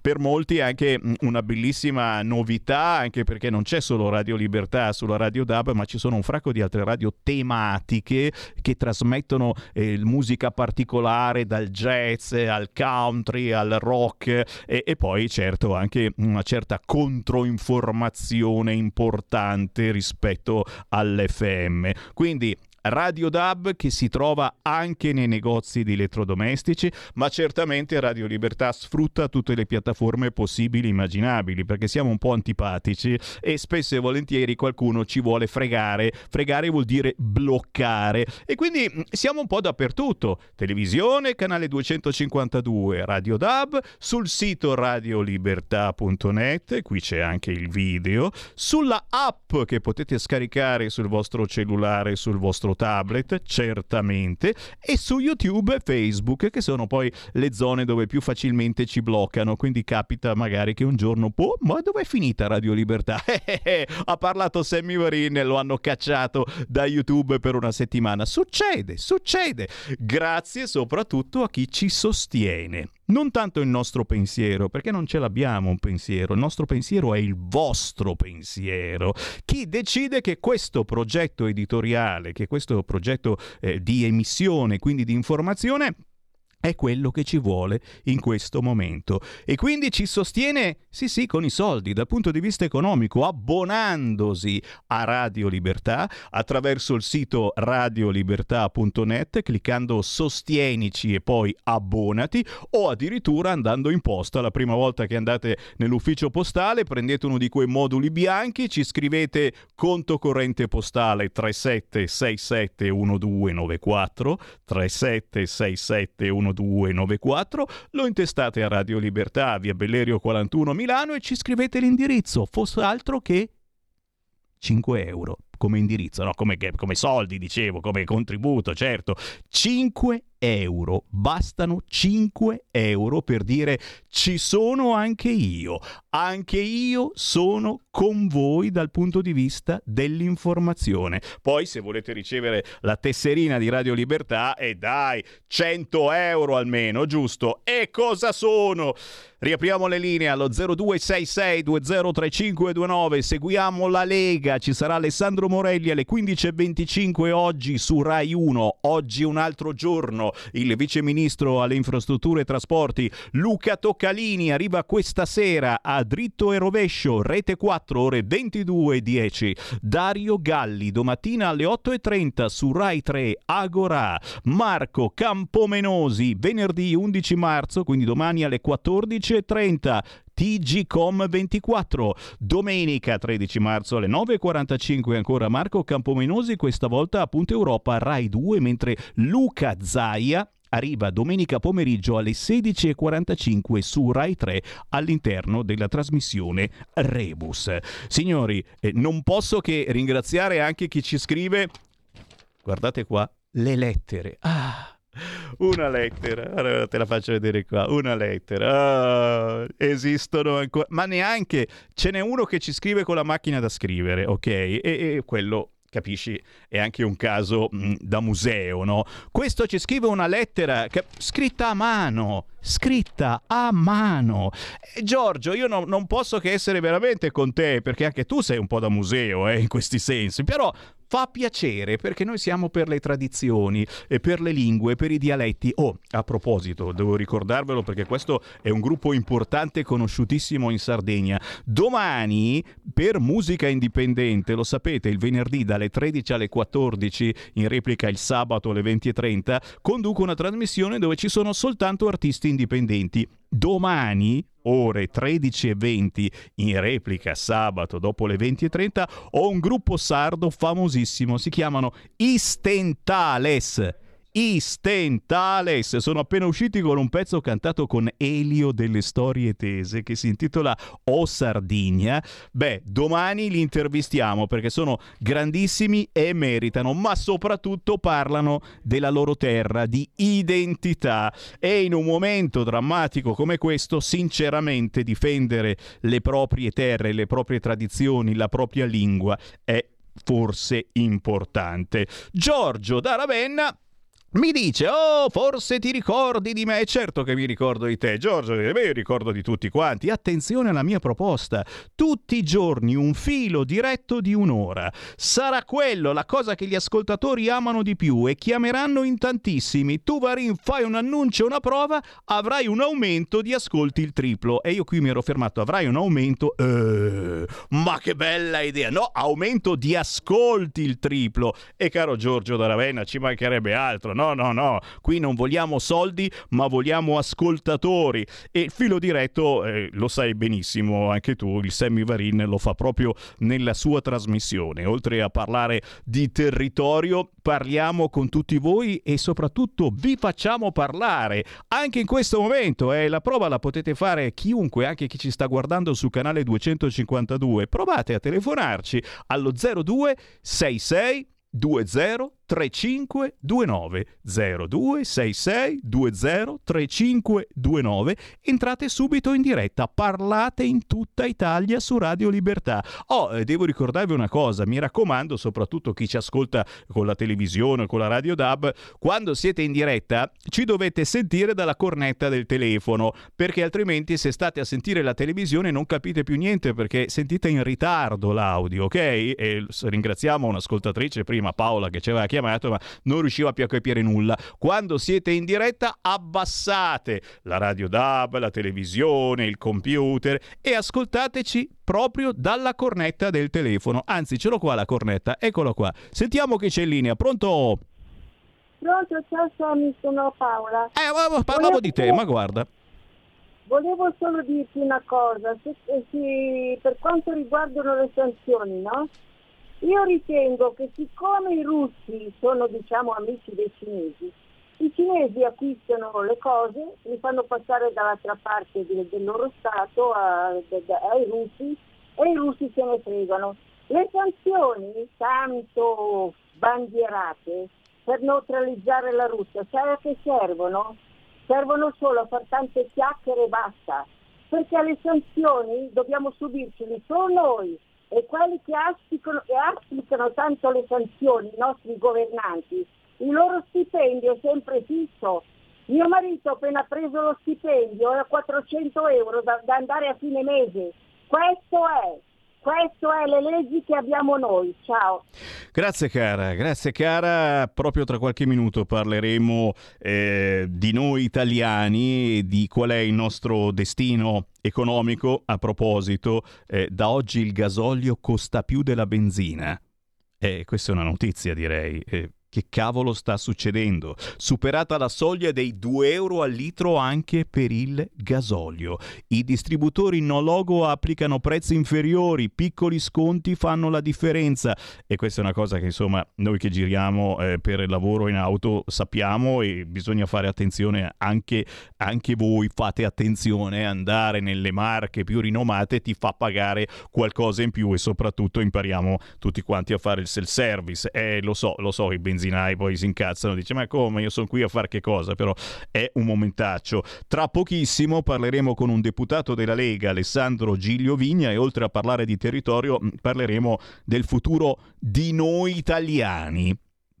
Speaker 1: per molti è anche una bellissima novità, anche perché non c'è solo Radio Libertà sulla Radio DAB, ma ci sono un fracco di altre radio tematiche che trasmettono eh, musica particolare dal jazz al country al rock e, e poi certo anche una certa controinformazione importante rispetto all'FM. Quindi Radio DAB che si trova anche nei negozi di elettrodomestici, ma certamente Radio Libertà sfrutta tutte le piattaforme possibili e immaginabili, perché siamo un po' antipatici e spesso e volentieri qualcuno ci vuole fregare. Fregare vuol dire bloccare e quindi mm, siamo un po' dappertutto. Televisione, canale 252, Radio DAB, sul sito radiolibertà.net, qui c'è anche il video, sulla app che potete scaricare sul vostro cellulare, sul vostro tablet, certamente, e su YouTube e Facebook, che sono poi le zone dove più facilmente ci bloccano. Quindi capita magari che un giorno, boh, ma dove è finita Radio Libertà? ha parlato Sammy Varin lo hanno cacciato da YouTube per una settimana. Succede, succede. Grazie soprattutto a chi ci sostiene non tanto il nostro pensiero, perché non ce l'abbiamo un pensiero, il nostro pensiero è il vostro pensiero. Chi decide che questo progetto editoriale, che questo progetto eh, di emissione, quindi di informazione, è quello che ci vuole in questo momento. E quindi ci sostiene, sì sì, con i soldi dal punto di vista economico, abbonandosi a Radio Libertà attraverso il sito radiolibertà.net, cliccando sostienici e poi abbonati o addirittura andando in posta. La prima volta che andate nell'ufficio postale prendete uno di quei moduli bianchi, ci scrivete conto corrente postale 37671294 37671294 1294, lo intestate a Radio Libertà, via Bellerio 41 Milano e ci scrivete l'indirizzo, fosse altro che 5 euro come indirizzo, no? come, come soldi, dicevo, come contributo, certo. 5 euro, bastano 5 euro per dire ci sono anche io, anche io sono con voi dal punto di vista dell'informazione. Poi se volete ricevere la tesserina di Radio Libertà, e eh dai, 100 euro almeno, giusto? E cosa sono? Riapriamo le linee allo 0266203529, seguiamo la Lega, ci sarà Alessandro Morelli alle 15.25 oggi su Rai 1, oggi un altro giorno, il vice ministro alle infrastrutture e trasporti Luca Toccalini arriva questa sera a dritto e rovescio, rete 4 ore 22.10, Dario Galli domattina alle 8.30 su Rai 3 Agora, Marco Campomenosi venerdì 11 marzo, quindi domani alle 14 15.30 TGCom 24. Domenica 13 marzo alle 9.45 ancora Marco Campomenosi, questa volta a Punta Europa Rai 2, mentre Luca Zaia arriva domenica pomeriggio alle 16.45 su Rai 3 all'interno della trasmissione Rebus. Signori, eh, non posso che ringraziare anche chi ci scrive, guardate qua, le lettere. Ah! Una lettera, allora te la faccio vedere qua, una lettera, ah, esistono ancora, ma neanche, ce n'è uno che ci scrive con la macchina da scrivere, ok? E, e quello capisci? È anche un caso mh, da museo, no? Questo ci scrive una lettera che, scritta a mano, scritta a mano. Eh, Giorgio, io no, non posso che essere veramente con te, perché anche tu sei un po' da museo eh, in questi sensi, però fa piacere perché noi siamo per le tradizioni, e per le lingue, per i dialetti. Oh, a proposito, devo ricordarvelo perché questo è un gruppo importante e conosciutissimo in Sardegna. Domani per musica indipendente, lo sapete, il venerdì dalle 13 alle 14, in replica il sabato alle 20.30, conduco una trasmissione dove ci sono soltanto artisti indipendenti. Domani, ore 13 e 20, in replica sabato dopo le 20.30, ho un gruppo sardo famosissimo, si chiamano Istentales. Istentales sono appena usciti con un pezzo cantato con Elio delle storie tese che si intitola O Sardigna. Beh, domani li intervistiamo perché sono grandissimi e meritano, ma soprattutto parlano della loro terra, di identità. E in un momento drammatico come questo, sinceramente, difendere le proprie terre, le proprie tradizioni, la propria lingua è forse importante. Giorgio da Ravenna mi dice, oh, forse ti ricordi di me. Certo che mi ricordo di te, Giorgio, io ricordo di tutti quanti. Attenzione alla mia proposta. Tutti i giorni un filo diretto di un'ora. Sarà quello la cosa che gli ascoltatori amano di più e chiameranno in tantissimi. Tu, Varin, fai un annuncio, una prova, avrai un aumento di ascolti il triplo. E io qui mi ero fermato, avrai un aumento... Eh, ma che bella idea! No, aumento di ascolti il triplo. E caro Giorgio da Ravenna, ci mancherebbe altro no, no, no, qui non vogliamo soldi, ma vogliamo ascoltatori. E il filo diretto, eh, lo sai benissimo anche tu, il Sammy Varin lo fa proprio nella sua trasmissione. Oltre a parlare di territorio, parliamo con tutti voi e soprattutto vi facciamo parlare. Anche in questo momento, eh, la prova la potete fare chiunque, anche chi ci sta guardando sul canale 252. Provate a telefonarci allo 0266 20 3529 0266 20 3529 entrate subito in diretta parlate in tutta Italia su Radio Libertà. Oh eh, devo ricordarvi una cosa mi raccomando soprattutto chi ci ascolta con la televisione con la radio DAB quando siete in diretta ci dovete sentire dalla cornetta del telefono perché altrimenti se state a sentire la televisione non capite più niente perché sentite in ritardo l'audio ok? E ringraziamo un'ascoltatrice prima Paola che ci aveva chiamato chiamato ma non riusciva più a capire nulla. Quando siete in diretta abbassate la radio DAB, la televisione, il computer e ascoltateci proprio dalla cornetta del telefono. Anzi, ce l'ho qua la cornetta, eccolo qua. Sentiamo che c'è in linea. Pronto?
Speaker 24: Pronto, ciao Sammy, sono Paola.
Speaker 1: Eh, parlavo di te, ma guarda.
Speaker 24: Volevo solo dirti una cosa, se, se, per quanto riguardano le sanzioni, no? Io ritengo che siccome i russi sono diciamo amici dei cinesi, i cinesi acquistano le cose, li fanno passare dall'altra parte del, del loro Stato a, de, de, ai russi e i russi se ne fregano. Le sanzioni, tanto bandierate, per neutralizzare la Russia, sai a che servono? Servono solo a far tante chiacchiere e basta, perché le sanzioni dobbiamo subirceli solo noi, e quelli che applicano, che applicano tanto le sanzioni, i nostri governanti, il loro stipendio è sempre fisso. Mio marito appena preso lo stipendio, è a 400 euro da, da andare a fine mese. Questo è, queste è le leggi che abbiamo noi. Ciao.
Speaker 1: Grazie cara, grazie cara. Proprio tra qualche minuto parleremo eh, di noi italiani, di qual è il nostro destino economico. A proposito, eh, da oggi il gasolio costa più della benzina. Eh, questa è una notizia, direi. Eh, che cavolo sta succedendo? Superata la soglia dei 2 euro al litro anche per il gasolio. I distributori no logo applicano prezzi inferiori, piccoli sconti fanno la differenza e questa è una cosa che insomma noi che giriamo eh, per lavoro in auto sappiamo e bisogna fare attenzione anche, anche voi fate attenzione andare nelle marche più rinomate ti fa pagare qualcosa in più e soprattutto impariamo tutti quanti a fare il self service. Eh lo so, lo so, i benzini benzinai poi si incazzano, dice ma come? Io sono qui a fare che cosa, però è un momentaccio. Tra pochissimo parleremo con un deputato della Lega, Alessandro Giglio Vigna, e oltre a parlare di territorio mm, parleremo del futuro di noi italiani.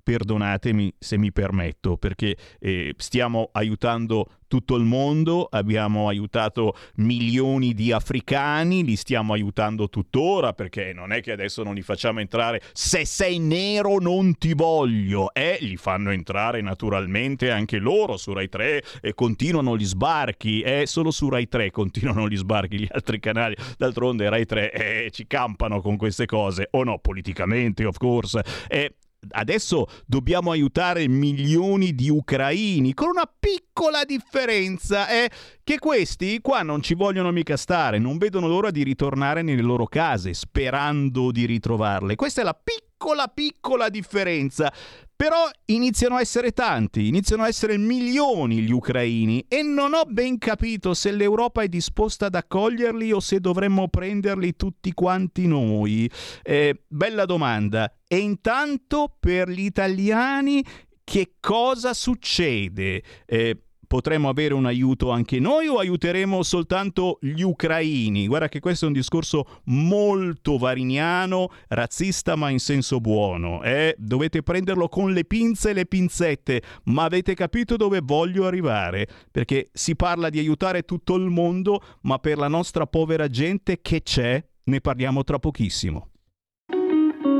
Speaker 1: Perdonatemi se mi permetto, perché eh, stiamo aiutando tutto il mondo, abbiamo aiutato milioni di africani, li stiamo aiutando tuttora perché non è che adesso non li facciamo entrare, se sei nero non ti voglio, eh, li fanno entrare naturalmente anche loro su Rai 3 e continuano gli sbarchi, eh, solo su Rai 3 continuano gli sbarchi, gli altri canali, d'altronde Rai 3 eh, ci campano con queste cose, o no, politicamente of course, eh, adesso dobbiamo aiutare milioni di ucraini con una piccola differenza è eh, che questi qua non ci vogliono mica stare, non vedono l'ora di ritornare nelle loro case sperando di ritrovarle. Questa è la piccola piccola differenza. Però iniziano a essere tanti, iniziano a essere milioni gli ucraini e non ho ben capito se l'Europa è disposta ad accoglierli o se dovremmo prenderli tutti quanti noi. Eh, bella domanda. E intanto per gli italiani che cosa succede? Eh, potremmo avere un aiuto anche noi o aiuteremo soltanto gli ucraini? Guarda che questo è un discorso molto variniano, razzista ma in senso buono. Eh? Dovete prenderlo con le pinze e le pinzette, ma avete capito dove voglio arrivare? Perché si parla di aiutare tutto il mondo, ma per la nostra povera gente che c'è, ne parliamo tra pochissimo.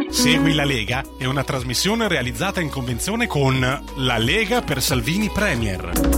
Speaker 25: Segui la Lega è una trasmissione realizzata in convenzione con La Lega per Salvini Premier.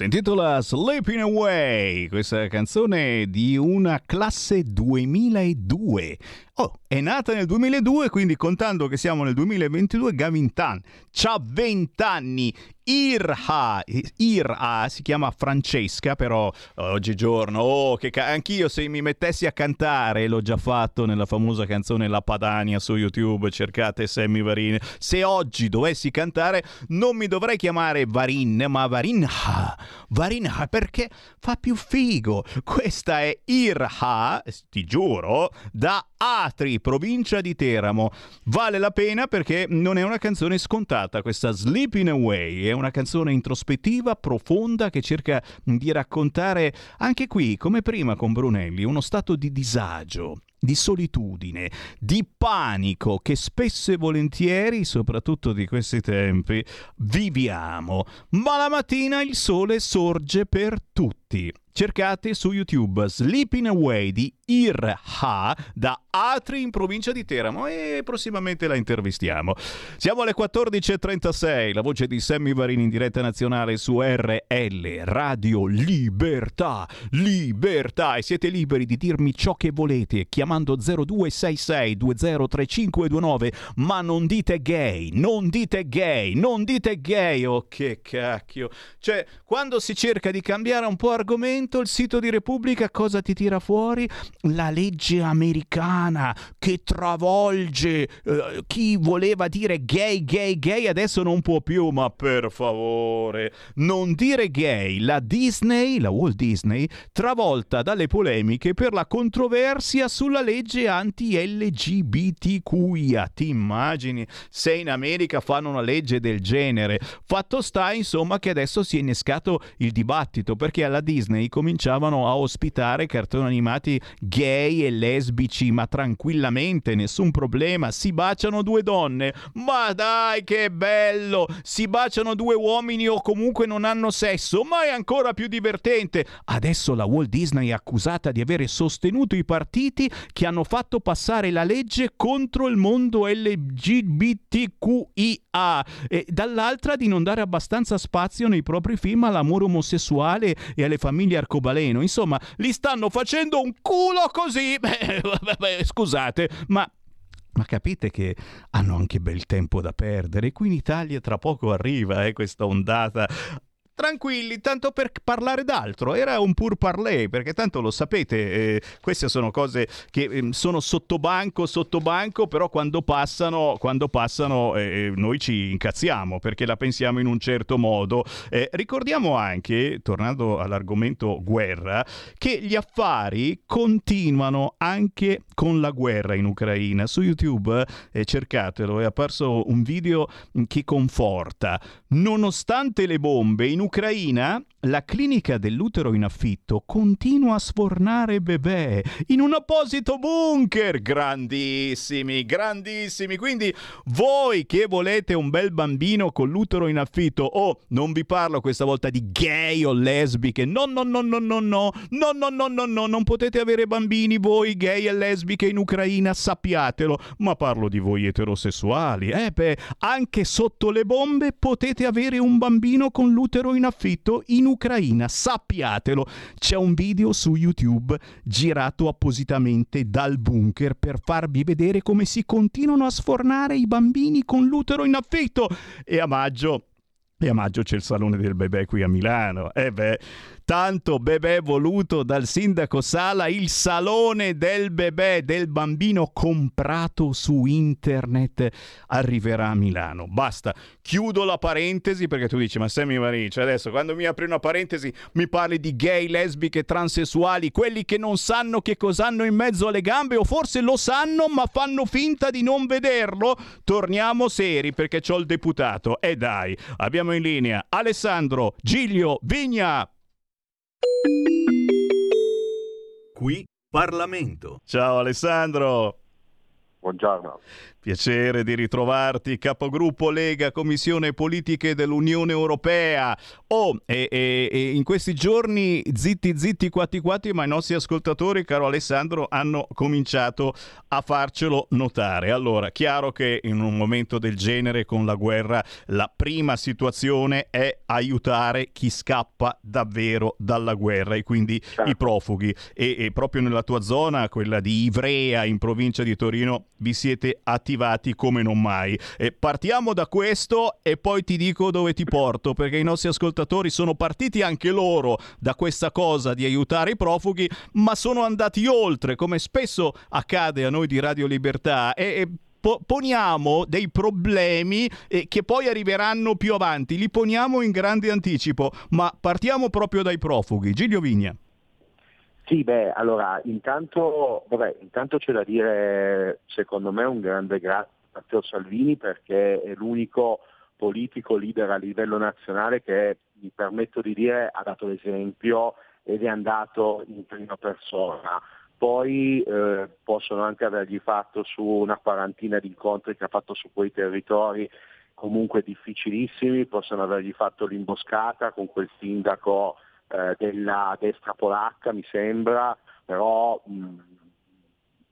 Speaker 1: Si intitola Sleeping Away, questa canzone di una classe 2002. Oh, è nata nel 2002, quindi contando che siamo nel 2022, Gavin Tan c'ha 20 anni. Irha, Irha si chiama Francesca, però oggigiorno, oh, che ca- anch'io se mi mettessi a cantare, l'ho già fatto nella famosa canzone La Padania su YouTube, cercate Sammy Varin. Se oggi dovessi cantare, non mi dovrei chiamare Varin, ma Varinha. Varinha perché fa più figo. Questa è Irha, ti giuro, da Atri, provincia di Teramo. Vale la pena perché non è una canzone scontata, questa Sleeping Away è una canzone introspettiva, profonda, che cerca di raccontare anche qui, come prima con Brunelli, uno stato di disagio, di solitudine, di panico che spesso e volentieri, soprattutto di questi tempi, viviamo. Ma la mattina il sole sorge per tutti. Cercate su YouTube Sleeping Away di Irha da Atri in provincia di Teramo e prossimamente la intervistiamo. Siamo alle 14.36, la voce di Sammy Varini in diretta nazionale su RL Radio Libertà, Libertà e siete liberi di dirmi ciò che volete chiamando 0266 203529 ma non dite gay, non dite gay, non dite gay, oh che cacchio. Cioè, quando si cerca di cambiare un po' argomento, il sito di Repubblica cosa ti tira fuori? La legge americana che travolge eh, chi voleva dire gay, gay, gay, adesso non può più, ma per favore, non dire gay. La Disney, la Walt Disney, travolta dalle polemiche per la controversia sulla legge anti-LGBTQIA. Ti immagini se in America fanno una legge del genere? Fatto sta, insomma, che adesso si è innescato il dibattito perché alla Disney cominciavano a ospitare cartoni animati gay e lesbici, ma tranquillamente, nessun problema. Si baciano due donne, ma dai che bello! Si baciano due uomini o comunque non hanno sesso, ma è ancora più divertente. Adesso la Walt Disney è accusata di avere sostenuto i partiti che hanno fatto passare la legge contro il mondo LGBTQIA e dall'altra di non dare abbastanza spazio nei propri film all'amore omosessuale e alle famiglie arcobaleno. Insomma, li stanno facendo un culo così. Scusate, ma ma capite che hanno anche bel tempo da perdere. Qui in Italia tra poco arriva eh, questa ondata tranquilli, tanto per parlare d'altro. Era un pur parler, perché tanto lo sapete, eh, queste sono cose che eh, sono sottobanco, sottobanco, però quando passano, quando passano eh, noi ci incazziamo perché la pensiamo in un certo modo. Eh, ricordiamo anche, tornando all'argomento guerra, che gli affari continuano anche con la guerra in Ucraina. Su YouTube eh, cercatelo, è apparso un video che conforta. Nonostante le bombe in Ucraina, Ucraina la clinica dell'utero in affitto continua a sfornare bebè in un apposito bunker. Grandissimi, grandissimi. Quindi voi che volete un bel bambino con l'utero in affitto, oh, non vi parlo questa volta di gay o lesbiche. No, no, no, no, no, no, no, no, no, no, no, non potete avere bambini voi gay e lesbiche in Ucraina, sappiatelo. Ma parlo di voi eterosessuali. Eh beh, anche sotto le bombe potete avere un bambino con l'utero in affitto in Ucraina, sappiatelo. C'è un video su YouTube girato appositamente dal bunker per farvi vedere come si continuano a sfornare i bambini con l'utero in affitto. E a maggio e a maggio c'è il Salone del Bebè qui a Milano. E eh beh, tanto bebè voluto dal sindaco Sala, il Salone del Bebè, del bambino comprato su internet, arriverà a Milano. Basta, chiudo la parentesi perché tu dici, ma Sammy Marici, adesso quando mi apri una parentesi mi parli di gay, lesbiche, transessuali, quelli che non sanno che cosa hanno in mezzo alle gambe o forse lo sanno ma fanno finta di non vederlo? Torniamo seri perché c'ho il deputato. E dai, abbiamo in linea Alessandro Giglio Vigna.
Speaker 26: Qui Parlamento.
Speaker 1: Ciao Alessandro.
Speaker 27: Buongiorno.
Speaker 1: Piacere di ritrovarti, capogruppo Lega, Commissione Politiche dell'Unione Europea. Oh, e, e, e in questi giorni zitti zitti quatti quatti, ma i nostri ascoltatori, caro Alessandro, hanno cominciato a farcelo notare. Allora, chiaro che in un momento del genere con la guerra la prima situazione è aiutare chi scappa davvero dalla guerra e quindi i profughi. E, e proprio nella tua zona, quella di Ivrea in provincia di Torino, vi siete attivati come non mai. E partiamo da questo e poi ti dico dove ti porto, perché i nostri ascoltatori sono partiti anche loro da questa cosa di aiutare i profughi, ma sono andati oltre, come spesso accade a noi di Radio Libertà. E, e po- poniamo dei problemi eh, che poi arriveranno più avanti, li poniamo in grande anticipo, ma partiamo proprio dai profughi. Giglio Vigna.
Speaker 26: Sì, beh, allora, intanto, vabbè, intanto c'è da dire, secondo me, un grande grazie a Matteo Salvini perché è l'unico politico leader a livello nazionale che, mi permetto di dire, ha dato l'esempio ed è andato in prima persona. Poi eh, possono anche avergli fatto su una quarantina di incontri che ha fatto su quei territori comunque difficilissimi, possono avergli fatto l'imboscata con quel sindaco eh, della destra polacca, mi sembra, però mh,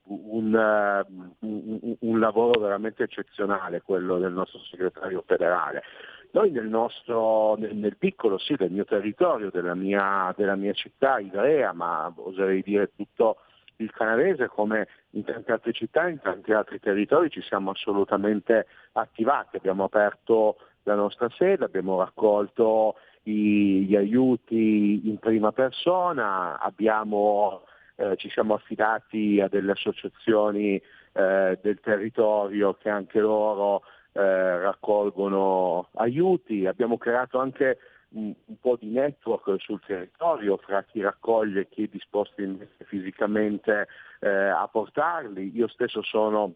Speaker 26: un, uh, un, un, lavoro veramente eccezionale quello del nostro segretario federale. Noi nel nostro, nel, nel piccolo, sì, del mio territorio, della mia, della mia città, Ivrea, ma oserei dire tutto il canadese, come in tante altre città, in tanti altri territori, ci siamo assolutamente attivati, abbiamo aperto la nostra sede, abbiamo raccolto gli aiuti in prima persona, abbiamo, eh, ci siamo affidati a delle associazioni eh, del territorio che anche loro eh, raccolgono aiuti, abbiamo creato anche un, un, po' di network sul territorio fra chi raccoglie e chi è disposto invece fisicamente eh, a portarli. Io stesso sono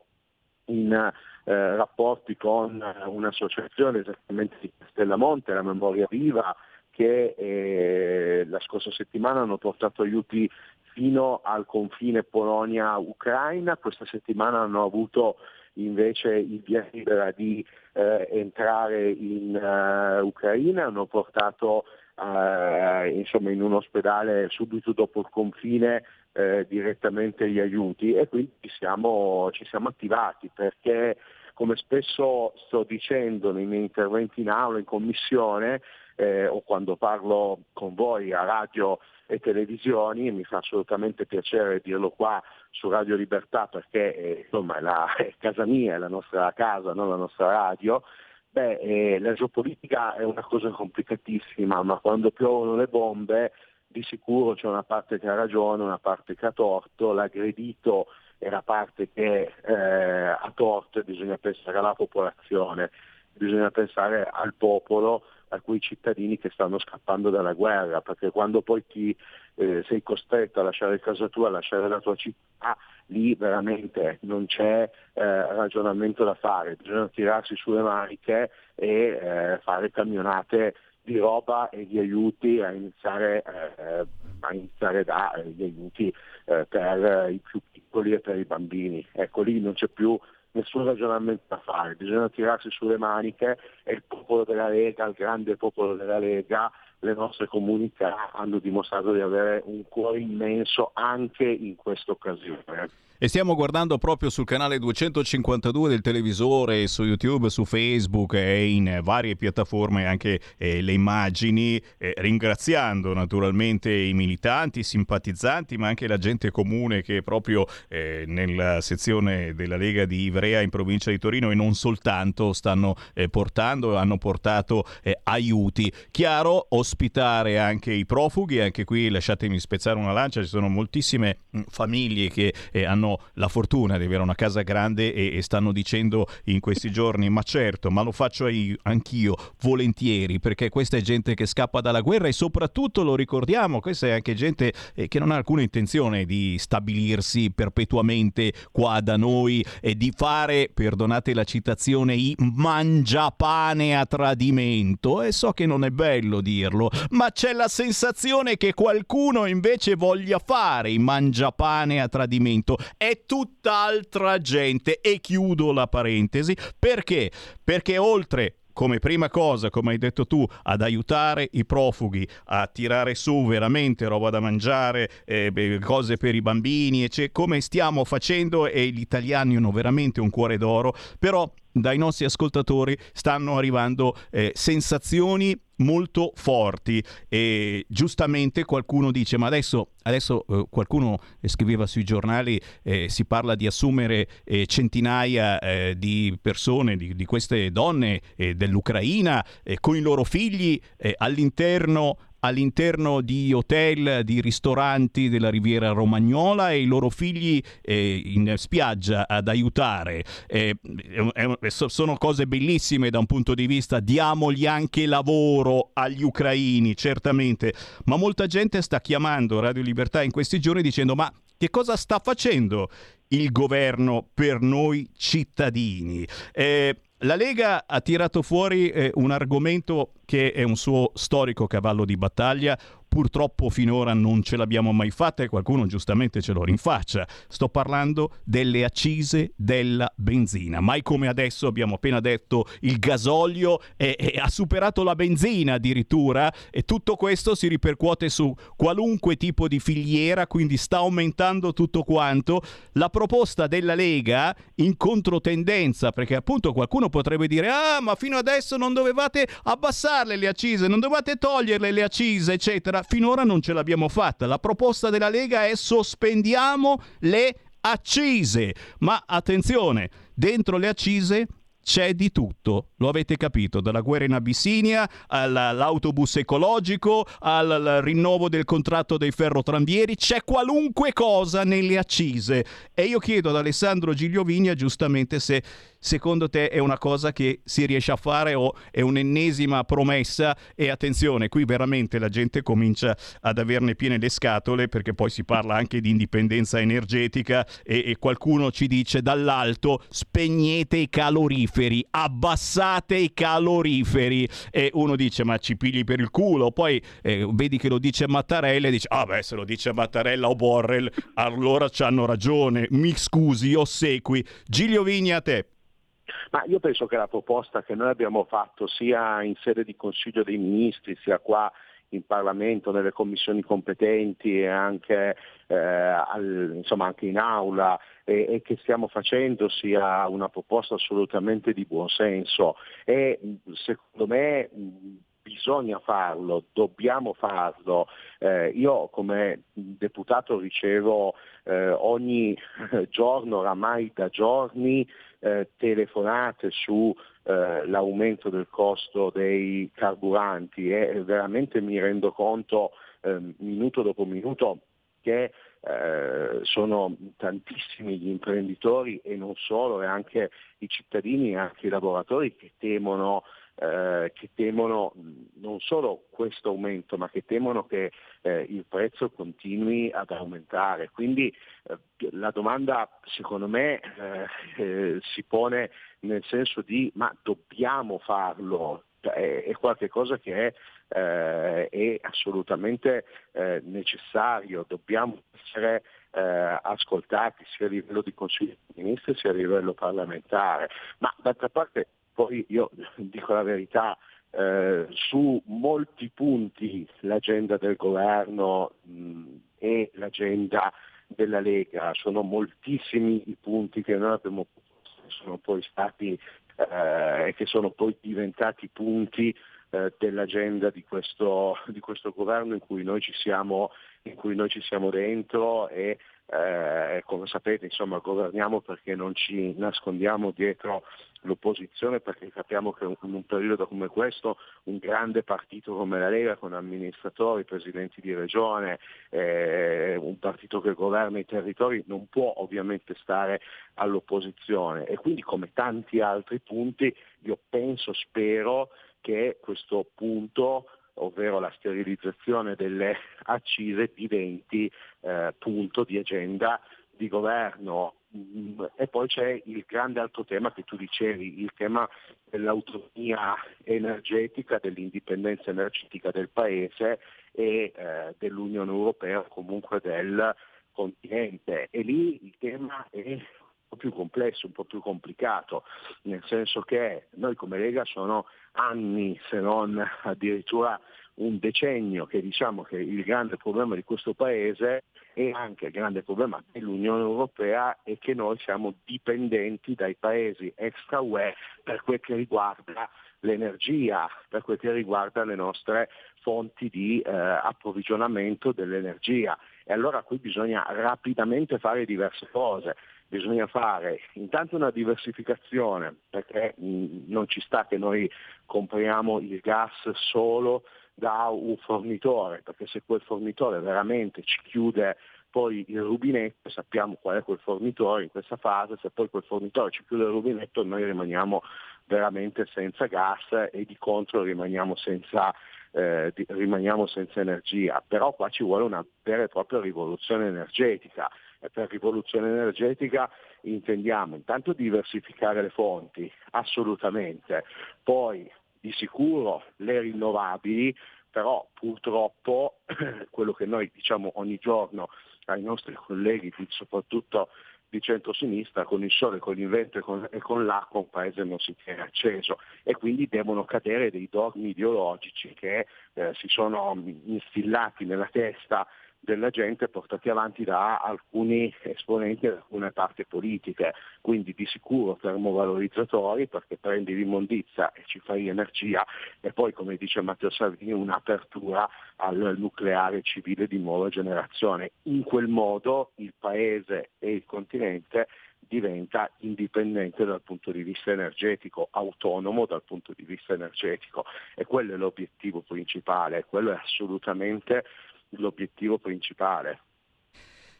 Speaker 26: in eh, rapporti con eh, un'associazione esattamente di Castellamonte, la Memoria Viva, che eh, la scorsa settimana hanno portato aiuti fino al confine Polonia-Ucraina, questa settimana hanno avuto invece il via libera di eh, entrare in uh, Ucraina, hanno portato uh, insomma, in un ospedale subito dopo il confine eh, direttamente gli aiuti e quindi ci siamo, ci siamo attivati perché come spesso sto dicendo nei miei interventi in aula, in commissione eh, o quando parlo con voi a radio e televisioni, mi fa assolutamente piacere dirlo qua su Radio Libertà perché eh, insomma è, la, è, casa mia, è la nostra casa, non la nostra radio, beh, eh, la geopolitica è una cosa complicatissima, ma quando piovono le bombe di sicuro c'è una parte che ha ragione, una parte che ha torto, l'aggredito è la parte che eh, ha torto e bisogna pensare alla popolazione, bisogna pensare al popolo, a quei cittadini che stanno scappando dalla guerra, perché quando poi ti eh, sei costretto a lasciare casa tua, a lasciare la tua città, lì veramente non c'è eh, ragionamento da fare, bisogna tirarsi sulle maniche e eh, fare camionate di roba e di aiuti a iniziare, eh, a iniziare dagli aiuti eh, per i più piccoli e per i bambini. Ecco lì non c'è più nessun ragionamento da fare, bisogna tirarsi sulle maniche e il popolo della Lega, il grande popolo della Lega, le nostre comunità hanno dimostrato di avere un cuore immenso anche in questa occasione
Speaker 1: e stiamo guardando proprio sul canale 252 del televisore, su YouTube, su Facebook e in varie piattaforme anche eh, le immagini, eh, ringraziando naturalmente i militanti, i simpatizzanti, ma anche la gente comune che proprio eh, nella sezione della Lega di Ivrea in provincia di Torino e non soltanto stanno eh, portando, hanno portato eh, aiuti. Chiaro, ospitare anche i profughi, anche qui lasciatemi spezzare una lancia, ci sono moltissime mh, famiglie che eh, la fortuna di avere una casa grande e, e stanno dicendo in questi giorni ma certo, ma lo faccio io, anch'io volentieri perché questa è gente che scappa dalla guerra e soprattutto lo ricordiamo, questa è anche gente eh, che non ha alcuna intenzione di stabilirsi perpetuamente qua da noi e di fare, perdonate la citazione, i mangiapane a tradimento. E so che non è bello dirlo, ma c'è la sensazione che qualcuno invece voglia fare i mangiapane a tradimento è tutt'altra gente. E chiudo la parentesi perché? Perché oltre come prima cosa, come hai detto tu, ad aiutare i profughi a tirare su veramente roba da mangiare, eh, cose per i bambini, eccetera, come stiamo facendo e gli italiani hanno veramente un cuore d'oro, però dai nostri ascoltatori stanno arrivando eh, sensazioni molto forti. E giustamente qualcuno dice ma adesso, adesso eh, qualcuno scriveva sui giornali eh, si parla di assumere eh, centinaia eh, di persone di, di, queste donne eh, dell'Ucraina con i loro figli all'interno all'interno di hotel, di ristoranti della Riviera Romagnola e i loro figli eh, in spiaggia ad aiutare. Eh, sono cose bellissime da un punto di vista, diamogli anche lavoro agli ucraini, certamente, ma molta gente sta chiamando Radio Libertà in questi giorni dicendo ma che cosa sta facendo il governo per noi cittadini? Eh, la Lega ha tirato fuori eh, un argomento che è un suo storico cavallo di battaglia, Purtroppo finora non ce l'abbiamo mai fatta e qualcuno giustamente ce lo rinfaccia. Sto parlando delle accise della benzina. Mai come adesso abbiamo appena detto il gasolio è, è, ha superato la benzina addirittura e tutto questo si ripercuote su qualunque tipo di filiera, quindi sta aumentando tutto quanto. La proposta della Lega in controtendenza, perché appunto qualcuno potrebbe dire ah ma fino adesso non dovevate abbassarle le accise, non dovevate toglierle le accise, eccetera finora non ce l'abbiamo fatta. La proposta della Lega è sospendiamo le accise. Ma attenzione, dentro le accise c'è di tutto, lo avete capito, dalla guerra in Abissinia all'autobus ecologico, al rinnovo del contratto dei ferrotranvieri, c'è qualunque cosa nelle accise. E io chiedo ad Alessandro Gigliovigna giustamente se secondo te è una cosa che si riesce a fare o è un'ennesima promessa? E attenzione, qui veramente la gente comincia ad averne piene le scatole perché poi si parla anche di indipendenza energetica e, e qualcuno ci dice dall'alto spegnete i caloriferi, abbassate i caloriferi e uno dice ma ci pigli per il culo, poi eh, vedi che lo dice Mattarella e dice ah beh se lo dice Mattarella o Borrell allora ci hanno ragione, mi scusi, ossequi. Giglio Vigni a te.
Speaker 26: Ma io penso che la proposta che noi abbiamo fatto sia in sede di Consiglio dei Ministri, sia qua in Parlamento, nelle commissioni competenti e anche, eh, al, insomma, anche in aula e, e, che stiamo facendo sia una proposta assolutamente di buon senso. E secondo me bisogna farlo, dobbiamo farlo. Eh, io come deputato ricevo eh, ogni giorno, oramai da giorni, eh, telefonate sull'aumento eh, del costo dei carburanti e veramente mi rendo conto ehm, minuto dopo minuto che eh, sono tantissimi gli imprenditori e non solo, e anche i cittadini e anche i lavoratori che temono eh, che temono non solo questo aumento, ma che temono che eh, il prezzo continui ad aumentare. Quindi eh, la domanda secondo me eh, eh, si pone nel senso di ma dobbiamo farlo? È, è qualcosa che è eh, è assolutamente eh, necessario, dobbiamo essere eh, ascoltati sia a livello di Consiglio dei Ministri sia a livello parlamentare, ma d'altra parte poi io dico la verità, eh, su molti punti l'agenda del governo mh, e l'agenda della Lega, sono moltissimi i punti che noi abbiamo sono poi stati eh, e che sono poi diventati punti eh, dell'agenda di questo, di questo, governo in cui noi ci siamo, noi ci siamo dentro e eh, come sapete insomma, governiamo perché non ci nascondiamo dietro l'opposizione perché capiamo che in un periodo come questo un grande partito come la Lega con amministratori, presidenti di regione, eh, un partito che governa i territori non può ovviamente stare all'opposizione. E quindi come tanti altri punti io penso, spero che questo punto ovvero la sterilizzazione delle accise diventi eh, punto di agenda di governo. Mm, e poi c'è il grande altro tema che tu dicevi, il tema dell'autonomia energetica, dell'indipendenza energetica del Paese e eh, dell'Unione Europea, comunque del, continente e lì il tema è po' più complesso, un po' più complicato, nel senso che noi come Lega sono anni, se non addirittura un decennio che diciamo che il grande problema di questo Paese e anche il grande problema dell'Unione Europea è che noi siamo dipendenti dai paesi extra UE per quel che riguarda l'energia, per quel che riguarda le nostre fonti di eh, approvvigionamento dell'energia. E allora qui bisogna rapidamente fare diverse cose. Bisogna fare intanto una diversificazione, perché mh, non ci sta che noi compriamo il gas solo da un fornitore, perché se quel fornitore veramente ci chiude poi il rubinetto, sappiamo qual è quel fornitore in questa fase, se poi quel fornitore ci chiude il rubinetto noi rimaniamo veramente senza gas e di contro rimaniamo senza, eh, di, rimaniamo senza energia. Però qua ci vuole una vera e propria rivoluzione energetica e per rivoluzione energetica intendiamo intanto diversificare le fonti, assolutamente, poi di sicuro le rinnovabili, però purtroppo quello che noi diciamo ogni giorno ai nostri colleghi, soprattutto di centrosinistra, con il sole, con il vento e con, e con, l'acqua un paese non si tiene acceso. E quindi devono cadere dei dogmi ideologici che eh, si sono instillati nella testa della gente portati avanti da alcuni esponenti di alcune parti politiche, quindi di sicuro termovalorizzatori perché prendi l'immondizia e ci fai energia e poi come dice Matteo Salvini un'apertura al nucleare civile di nuova generazione. In quel modo il Paese e il continente diventa indipendente dal punto di vista energetico, autonomo dal punto di vista energetico e quello è l'obiettivo principale, quello è assolutamente l'obiettivo principale.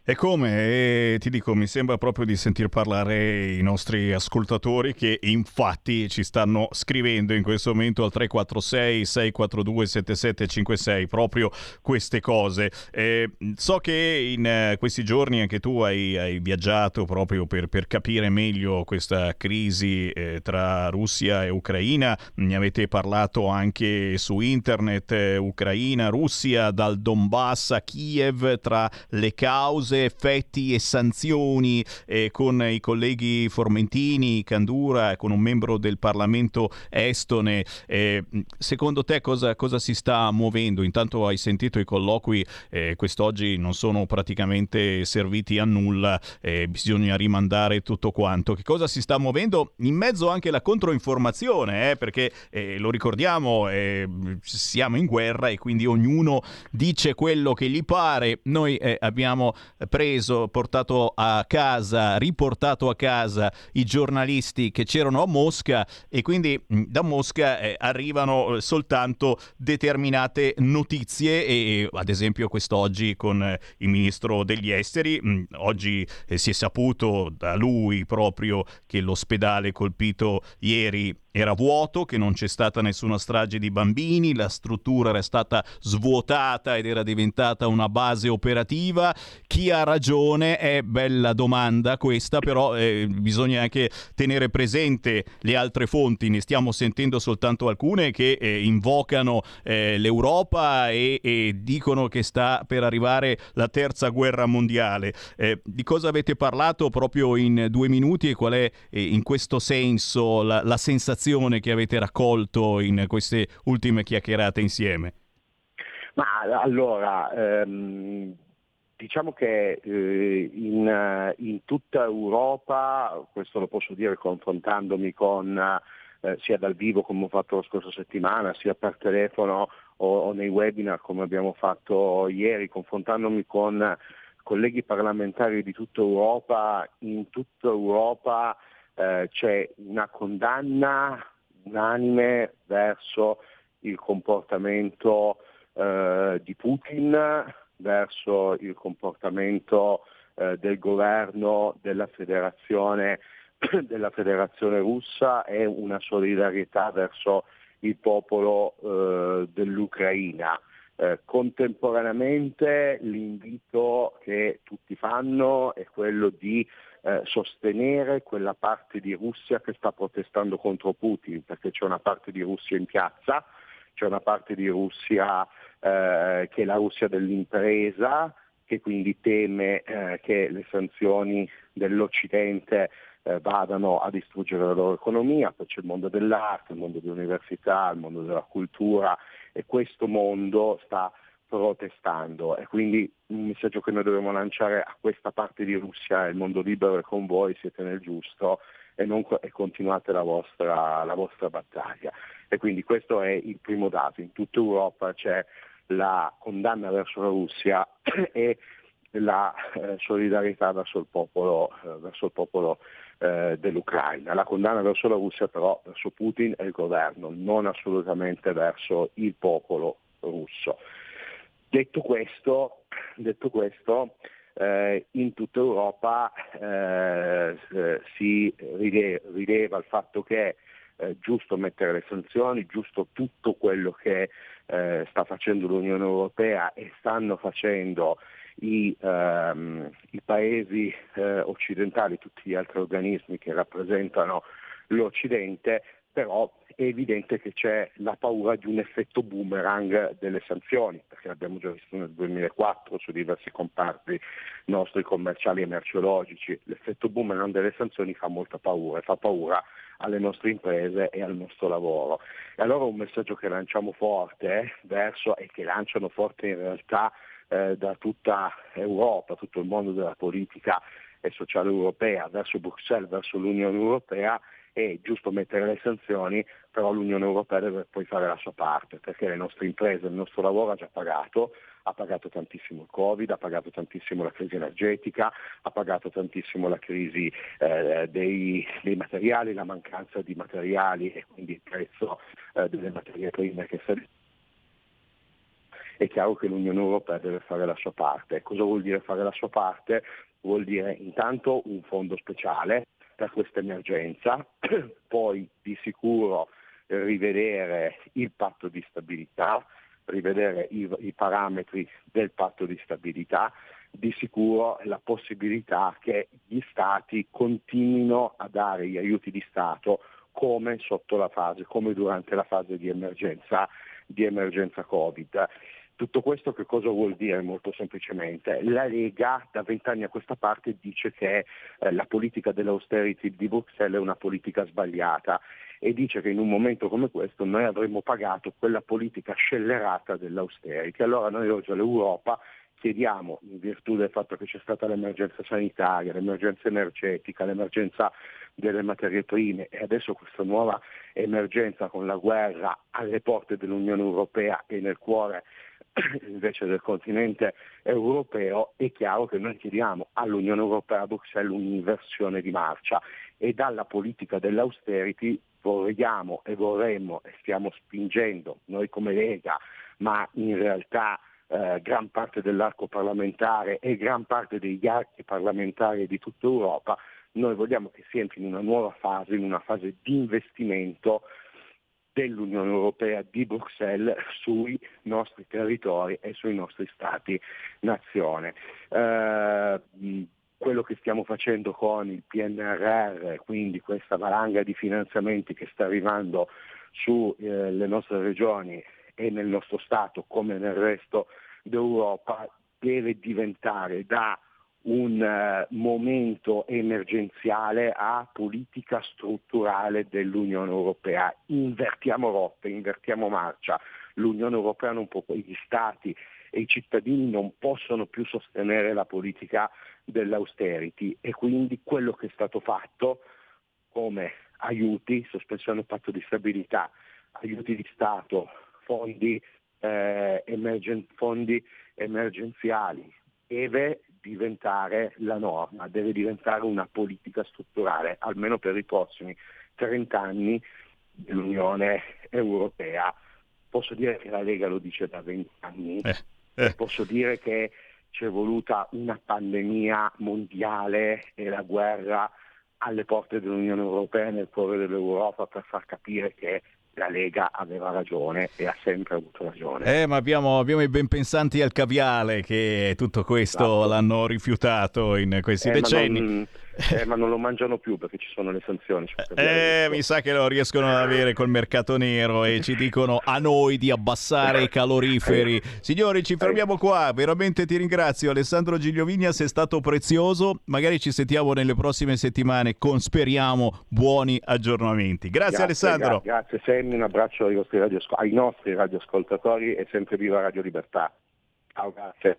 Speaker 1: E come? E ti dico, mi sembra proprio di sentir parlare i nostri ascoltatori che infatti ci stanno scrivendo in questo momento al 346 642 7756 proprio queste cose. Eh, so che in eh, questi giorni anche tu hai, hai viaggiato proprio per, per, capire meglio questa crisi eh, tra Russia e Ucraina. Ne avete parlato anche su internet, eh, Ucraina, Russia, dal Donbass a Kiev, tra le cause cause, effetti e sanzioni eh, con i colleghi Formentini, Candura, con un membro del Parlamento estone. Eh, secondo te cosa, cosa, si sta muovendo? Intanto hai sentito i colloqui, eh, quest'oggi non sono praticamente serviti a nulla, eh, bisogna rimandare tutto quanto. Che cosa si sta muovendo? In mezzo anche la controinformazione, eh, perché eh, lo ricordiamo, siamo in guerra e quindi ognuno dice quello che gli pare. Noi abbiamo preso, portato a casa, riportato a casa i giornalisti che c'erano a Mosca e quindi mm, da Mosca eh, arrivano soltanto determinate notizie e ad esempio quest'oggi con eh, il ministro degli esteri, mh, mm, oggi eh, si è saputo da lui proprio che l'ospedale colpito ieri era vuoto, che non c'è stata nessuna strage di bambini, la struttura era stata svuotata ed era diventata una base operativa. Chi ha ragione è bella domanda questa, però eh, bisogna anche tenere presente le altre fonti, ne stiamo sentendo soltanto alcune che eh, invocano eh, l'Europa e, e, dicono che sta per arrivare la terza guerra mondiale. Eh, di cosa avete parlato proprio in due minuti e qual è eh, in questo senso la, la sensazione? Informazione che avete raccolto in queste ultime chiacchierate insieme?
Speaker 26: Ma allora, ehm, diciamo che eh, in, in, tutta Europa, questo lo posso dire confrontandomi con eh, sia dal vivo come ho fatto la scorsa settimana, sia per telefono o, o nei webinar come abbiamo fatto ieri, confrontandomi con colleghi parlamentari di tutta Europa, in tutta Europa eh, c'è una condanna unanime verso il comportamento eh, di Putin, verso il comportamento eh, del governo della federazione, della federazione russa e una solidarietà verso il popolo eh, dell'Ucraina. Eh, contemporaneamente l'invito che tutti fanno è quello di eh, sostenere quella parte di Russia che sta protestando contro Putin, perché c'è una parte di Russia in piazza, c'è una parte di Russia eh, che è la Russia dell'impresa, che quindi teme eh, che le sanzioni dell'Occidente eh, vadano a distruggere la loro economia, poi c'è il mondo dell'arte, il mondo dell'università, il mondo della cultura e questo mondo sta protestando e quindi un messaggio che noi dobbiamo lanciare a questa parte di Russia, il mondo libero è con voi, siete nel giusto e, non, e continuate la vostra, la vostra battaglia. E quindi questo è il primo dato, in tutta Europa c'è la condanna verso la Russia e la eh, solidarietà verso il popolo, eh, verso il popolo eh, dell'Ucraina. La condanna verso la Russia però verso Putin e il governo, non assolutamente verso il popolo russo. Detto questo, detto questo eh, in tutta Europa eh, eh, si rileva, il fatto che è eh, giusto mettere le sanzioni, giusto tutto quello che eh, sta facendo l'Unione Europea e stanno facendo i, ehm, i paesi eh, occidentali, tutti gli altri organismi che rappresentano l'Occidente, però è evidente che c'è la paura di un effetto boomerang delle sanzioni, perché l'abbiamo già visto nel 2004 su diversi comparti nostri commerciali e merceologici. L'effetto boomerang delle sanzioni fa molta paura, fa paura alle nostre imprese e al nostro lavoro. E allora un messaggio che lanciamo forte eh, verso e che lanciano forte in realtà eh, da tutta Europa, tutto il mondo della politica e sociale europea, verso Bruxelles, verso l'Unione Europea, è giusto mettere le sanzioni, però l'Unione Europea deve poi fare la sua parte, perché le nostre imprese, il nostro lavoro ha già pagato, ha pagato tantissimo il Covid, ha pagato tantissimo la crisi energetica, ha pagato tantissimo la crisi eh, dei, dei, materiali, la mancanza di materiali e quindi il prezzo eh, delle materie prime che sta è chiaro che l'Unione Europea deve fare la sua parte. Cosa vuol dire fare la sua parte? Vuol dire intanto un fondo speciale per questa emergenza, poi di sicuro rivedere il patto di stabilità, rivedere i, i, parametri del patto di stabilità, di sicuro la possibilità che gli Stati continuino a dare gli aiuti di Stato come sotto la fase, come durante la fase di emergenza, di emergenza Covid. Tutto questo che cosa vuol dire molto semplicemente? La Lega da vent'anni a questa parte dice che eh, la politica dell'austerity di Bruxelles è una politica sbagliata e dice che in un momento come questo noi avremmo pagato quella politica scellerata dell'austerity. Allora noi oggi all'Europa chiediamo, in virtù del fatto che c'è stata l'emergenza sanitaria, l'emergenza energetica, l'emergenza delle materie prime e adesso questa nuova emergenza con la guerra alle porte dell'Unione Europea e nel cuore invece del continente europeo, è chiaro che noi chiediamo all'Unione Europea a Bruxelles un'inversione di marcia e dalla politica dell'austerity vogliamo e vorremmo e stiamo spingendo noi come Lega, ma in realtà eh, gran parte dell'arco parlamentare e gran parte degli archi parlamentari di tutta Europa, noi vogliamo che si entri in una nuova fase, in una fase di investimento dell'Unione Europea di Bruxelles sui nostri territori e sui nostri stati nazione. Eh, quello che stiamo facendo con il PNRR, quindi questa valanga di finanziamenti che sta arrivando sulle eh, nostre regioni e nel nostro Stato come nel resto d'Europa, deve diventare da un uh, momento emergenziale a politica strutturale dell'Unione Europea. Invertiamo rotte, invertiamo marcia. L'Unione Europea non può, gli Stati e i cittadini non possono più sostenere la politica dell'austerity e quindi quello che è stato fatto come aiuti, sospensione patto di stabilità, aiuti di Stato, fondi, eh, emergen- fondi emergenziali, deve diventare la norma, deve diventare una politica strutturale, almeno per i prossimi 30 anni dell'Unione Europea. Posso dire che la Lega lo dice da 20 anni, eh, eh. posso dire che c'è voluta una pandemia mondiale e la guerra alle porte dell'Unione Europea nel cuore dell'Europa per far capire che la Lega aveva ragione e ha sempre avuto ragione.
Speaker 1: Eh, ma abbiamo, abbiamo i benpensanti al caviale che tutto questo esatto. l'hanno rifiutato in questi
Speaker 26: eh,
Speaker 1: decenni.
Speaker 26: Eh, ma non lo mangiano più perché ci sono le sanzioni.
Speaker 1: Eh, mi sa che lo riescono ad avere col mercato nero e ci dicono a noi di abbassare i caloriferi. Signori, ci fermiamo qua. Veramente ti ringrazio. Alessandro Gigliovigna, sei stato prezioso. Magari ci sentiamo nelle prossime settimane con, speriamo, buoni aggiornamenti. Grazie, Alessandro.
Speaker 26: gra- grazie Sammy, un abbraccio ai nostri, radioasco- ai nostri radioascoltatori e sempre viva Radio Libertà. Ciao, grazie.